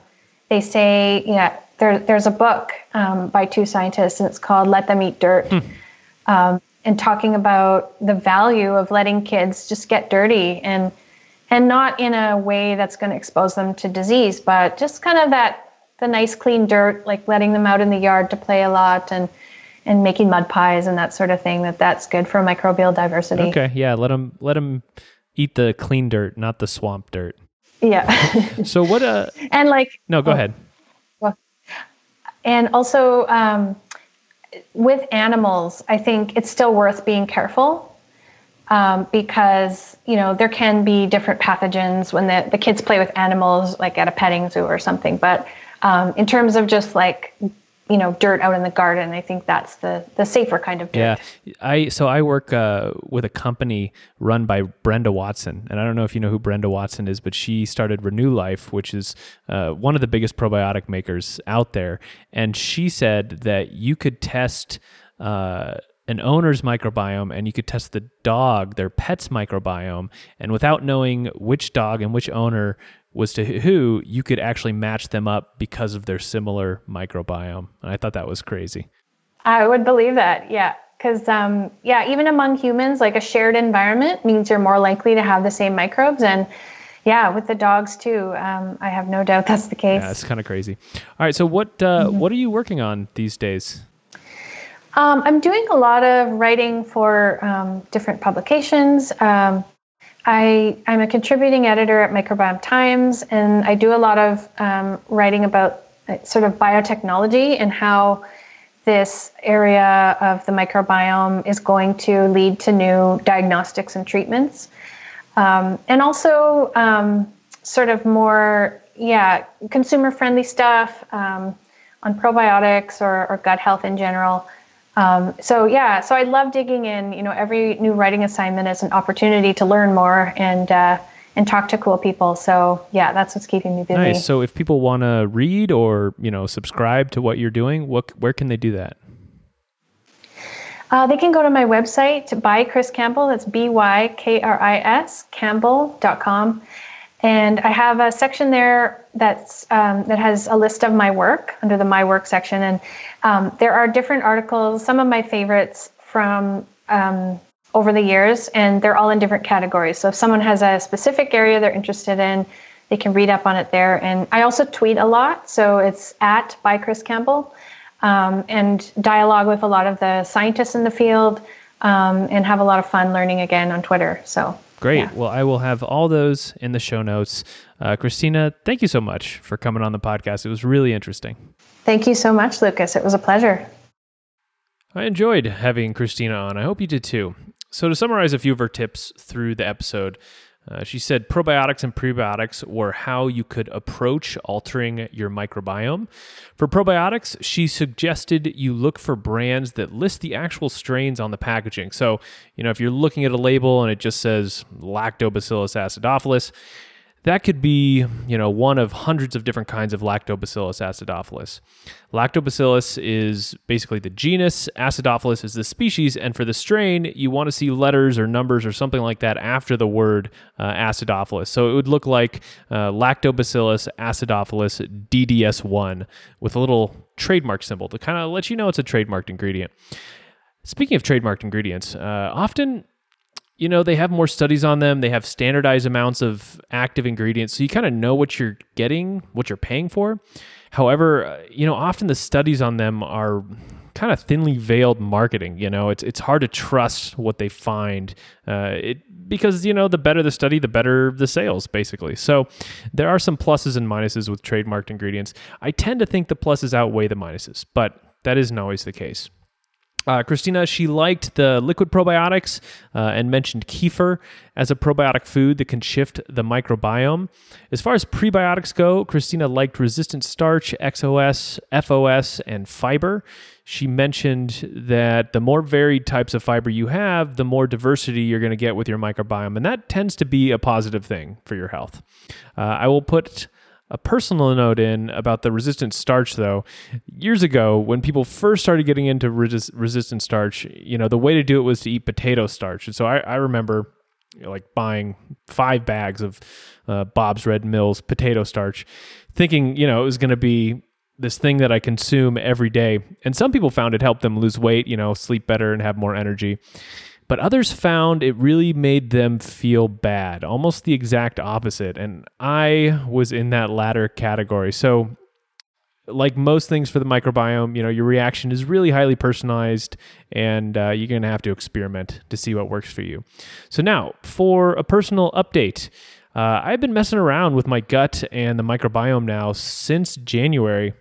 they say yeah, there, there's a book um, by two scientists, and it's called "Let Them Eat Dirt," hmm. Um, and talking about the value of letting kids just get dirty and and not in a way that's going to expose them to disease, but just kind of that the nice clean dirt, like letting them out in the yard to play a lot and and making mud pies and that sort of thing that that's good for microbial diversity. Okay yeah let them let them eat the clean dirt not the swamp dirt. Yeah. So what uh and like no go oh, ahead. well, and also um, with animals i think it's still worth being careful um, because you know there can be different pathogens when the, the kids play with animals like at a petting zoo or something but um, in terms of just like you know dirt out in the garden. I think that's the the safer kind of dirt. Yeah. I so i work uh, with a company run by brenda watson. And i don't know if you know who brenda watson is but she started renew life which is uh, one of the biggest probiotic makers out there. And she said that you could test uh, an owner's microbiome and you could test the dog, their pet's microbiome, and without knowing which dog and which owner was to who, you could actually match them up because of their similar microbiome. And I thought that was crazy. I would believe that, yeah. Because, um, yeah, even among humans, like a shared environment means you're more likely to have the same microbes. And yeah, with the dogs too, um, I have no doubt that's the case. Yeah, it's kind of crazy. All right, so what uh, mm-hmm. what are you working on these days? Um, I'm doing a lot of writing for um, different publications. Um, I, I'm a contributing editor at Microbiome Times, and I do a lot of um, writing about uh, sort of biotechnology and how this area of the microbiome is going to lead to new diagnostics and treatments. Um, and also, um, sort of more, yeah, consumer friendly stuff um, on probiotics or, or gut health in general. Um, so yeah, so I love digging in. You know, every new writing assignment is an opportunity to learn more and uh, and talk to cool people. So yeah, that's what's keeping me busy. Nice. So if people want to read or you know subscribe to what you're doing, what where can they do that? Uh, they can go to my website by Kris Campbell. That's B Y K R I S Campbell.com. And I have a section there that's um, that has a list of my work under the My Work section, and um, there are different articles. Some of my favorites from um, over the years, and they're all in different categories. So if someone has a specific area they're interested in, they can read up on it there. And I also tweet a lot, so it's at by Kris Campbell, um, and dialogue with a lot of the scientists in the field, um, and have a lot of fun learning again on Twitter. So great. Yeah. Well, I will have all those in the show notes. Uh, Kristina, thank you so much for coming on the podcast. It was really interesting. Thank you so much, Lucas. It was a pleasure. I enjoyed having Kristina on. I hope you did too. So, to summarize a few of her tips through the episode, uh, she said probiotics and prebiotics were how you could approach altering your microbiome. For probiotics, she suggested you look for brands that list the actual strains on the packaging. So, you know, if you're looking at a label and it just says Lactobacillus acidophilus, that could be, you know, one of hundreds of different kinds of Lactobacillus acidophilus. Lactobacillus is basically the genus, acidophilus is the species, and for the strain, you want to see letters or numbers or something like that after the word uh, acidophilus. So it would look like uh, Lactobacillus acidophilus DDS1 with a little trademark symbol to kind of let you know it's a trademarked ingredient. Speaking of trademarked ingredients, uh, often you know, they have more studies on them. They have standardized amounts of active ingredients. So you kind of know what you're getting, what you're paying for. However, uh, you know, often the studies on them are kind of thinly veiled marketing. You know, it's it's hard to trust what they find. Uh, it because you know the better the study, the better the sales, basically. So there are some pluses and minuses with trademarked ingredients. I tend to think the pluses outweigh the minuses, but that isn't always the case. Uh, Kristina, she liked the liquid probiotics uh, and mentioned kefir as a probiotic food that can shift the microbiome. As far as prebiotics go, Kristina liked resistant starch, XOS, FOS, and fiber. She mentioned that the more varied types of fiber you have, the more diversity you're going to get with your microbiome, and that tends to be a positive thing for your health. Uh, I will put a personal note in about the resistant starch though. Years ago when people first started getting into resist- resistant starch you know the way to do it was to eat potato starch. And so i, I remember you know, like buying five bags of uh, bob's red mills potato starch thinking you know it was going to be this thing that i consume every day. And some people found it helped them lose weight you know sleep better and have more energy but others found it really made them feel bad, almost the exact opposite. And I was in that latter category. So, like most things for the microbiome, you know, your reaction is really highly personalized, and uh, you're going to have to experiment to see what works for you. So now, for a personal update. Uh, I've been messing around with my gut and the microbiome now since January,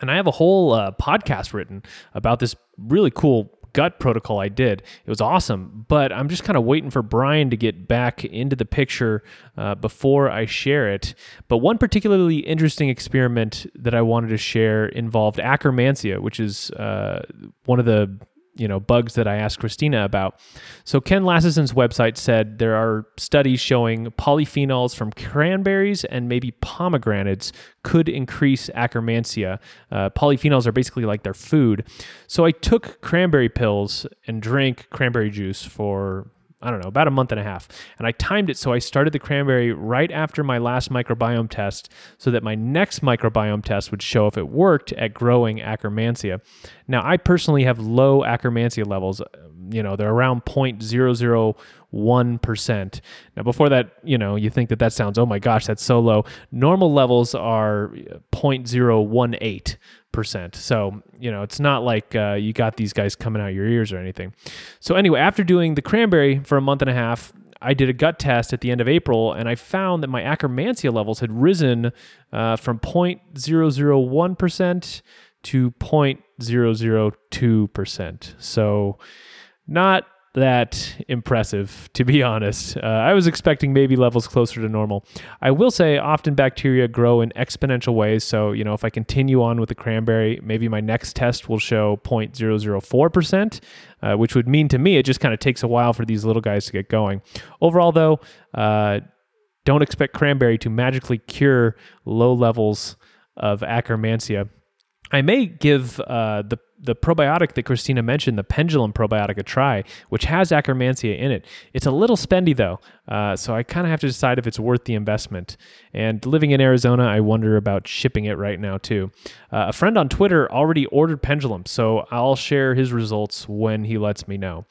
and I have a whole uh, podcast written about this really cool gut protocol I did. It was awesome, but I'm just kind of waiting for Brian to get back into the picture uh, before I share it. But one particularly interesting experiment that I wanted to share involved Akkermansia, which is uh, one of the you know bugs that I asked Kristina about. So Ken Lassesen's website said there are studies showing polyphenols from cranberries and maybe pomegranates could increase akkermansia. Uh, polyphenols are basically like their food. So I took cranberry pills and drank cranberry juice for I don't know, about a month and a half. And I timed it so I started the cranberry right after my last microbiome test so that my next microbiome test would show if it worked at growing Akkermansia. Now, I personally have low Akkermansia levels. You know, they're around 0.001%. Now, before that, you know, you think that that sounds, oh my gosh, that's so low. Normal levels are 0.018 percent. So you know, it's not like uh, you got these guys coming out your ears or anything. So anyway, after doing the cranberry for a month and a half, I did a gut test at the end of April, and I found that my Akkermansia levels had risen uh, from 0.001 percent to 0.002 percent. So not that impressive, to be honest. Uh, I was expecting maybe levels closer to normal. I will say often bacteria grow in exponential ways. So, you know, if I continue on with the cranberry, maybe my next test will show 0.004%, uh, which would mean to me it just kind of takes a while for these little guys to get going. Overall, though, uh, don't expect cranberry to magically cure low levels of Akkermansia. I may give uh, the the probiotic that Kristina mentioned, the pendulum probiotic, a try, which has Akkermansia in it. It's a little spendy though, uh, so I kind of have to decide if it's worth the investment. And living in Arizona, I wonder about shipping it right now too. Uh, a friend on Twitter already ordered pendulum, so I'll share his results when he lets me know.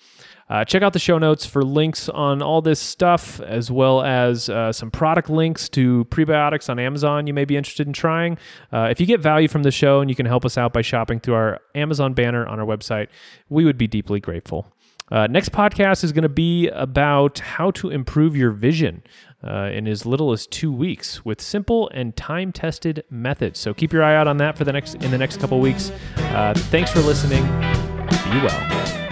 Uh, check out the show notes for links on all this stuff, as well as uh, some product links to prebiotics on Amazon you may be interested in trying. Uh, if you get value from the show and you can help us out by shopping through our Amazon banner on our website, we would be deeply grateful. Uh, next podcast is going to be about how to improve your vision uh, in as little as two weeks with simple and time-tested methods. So keep your eye out on that for the next in the next couple weeks. Uh, thanks for listening. Be well.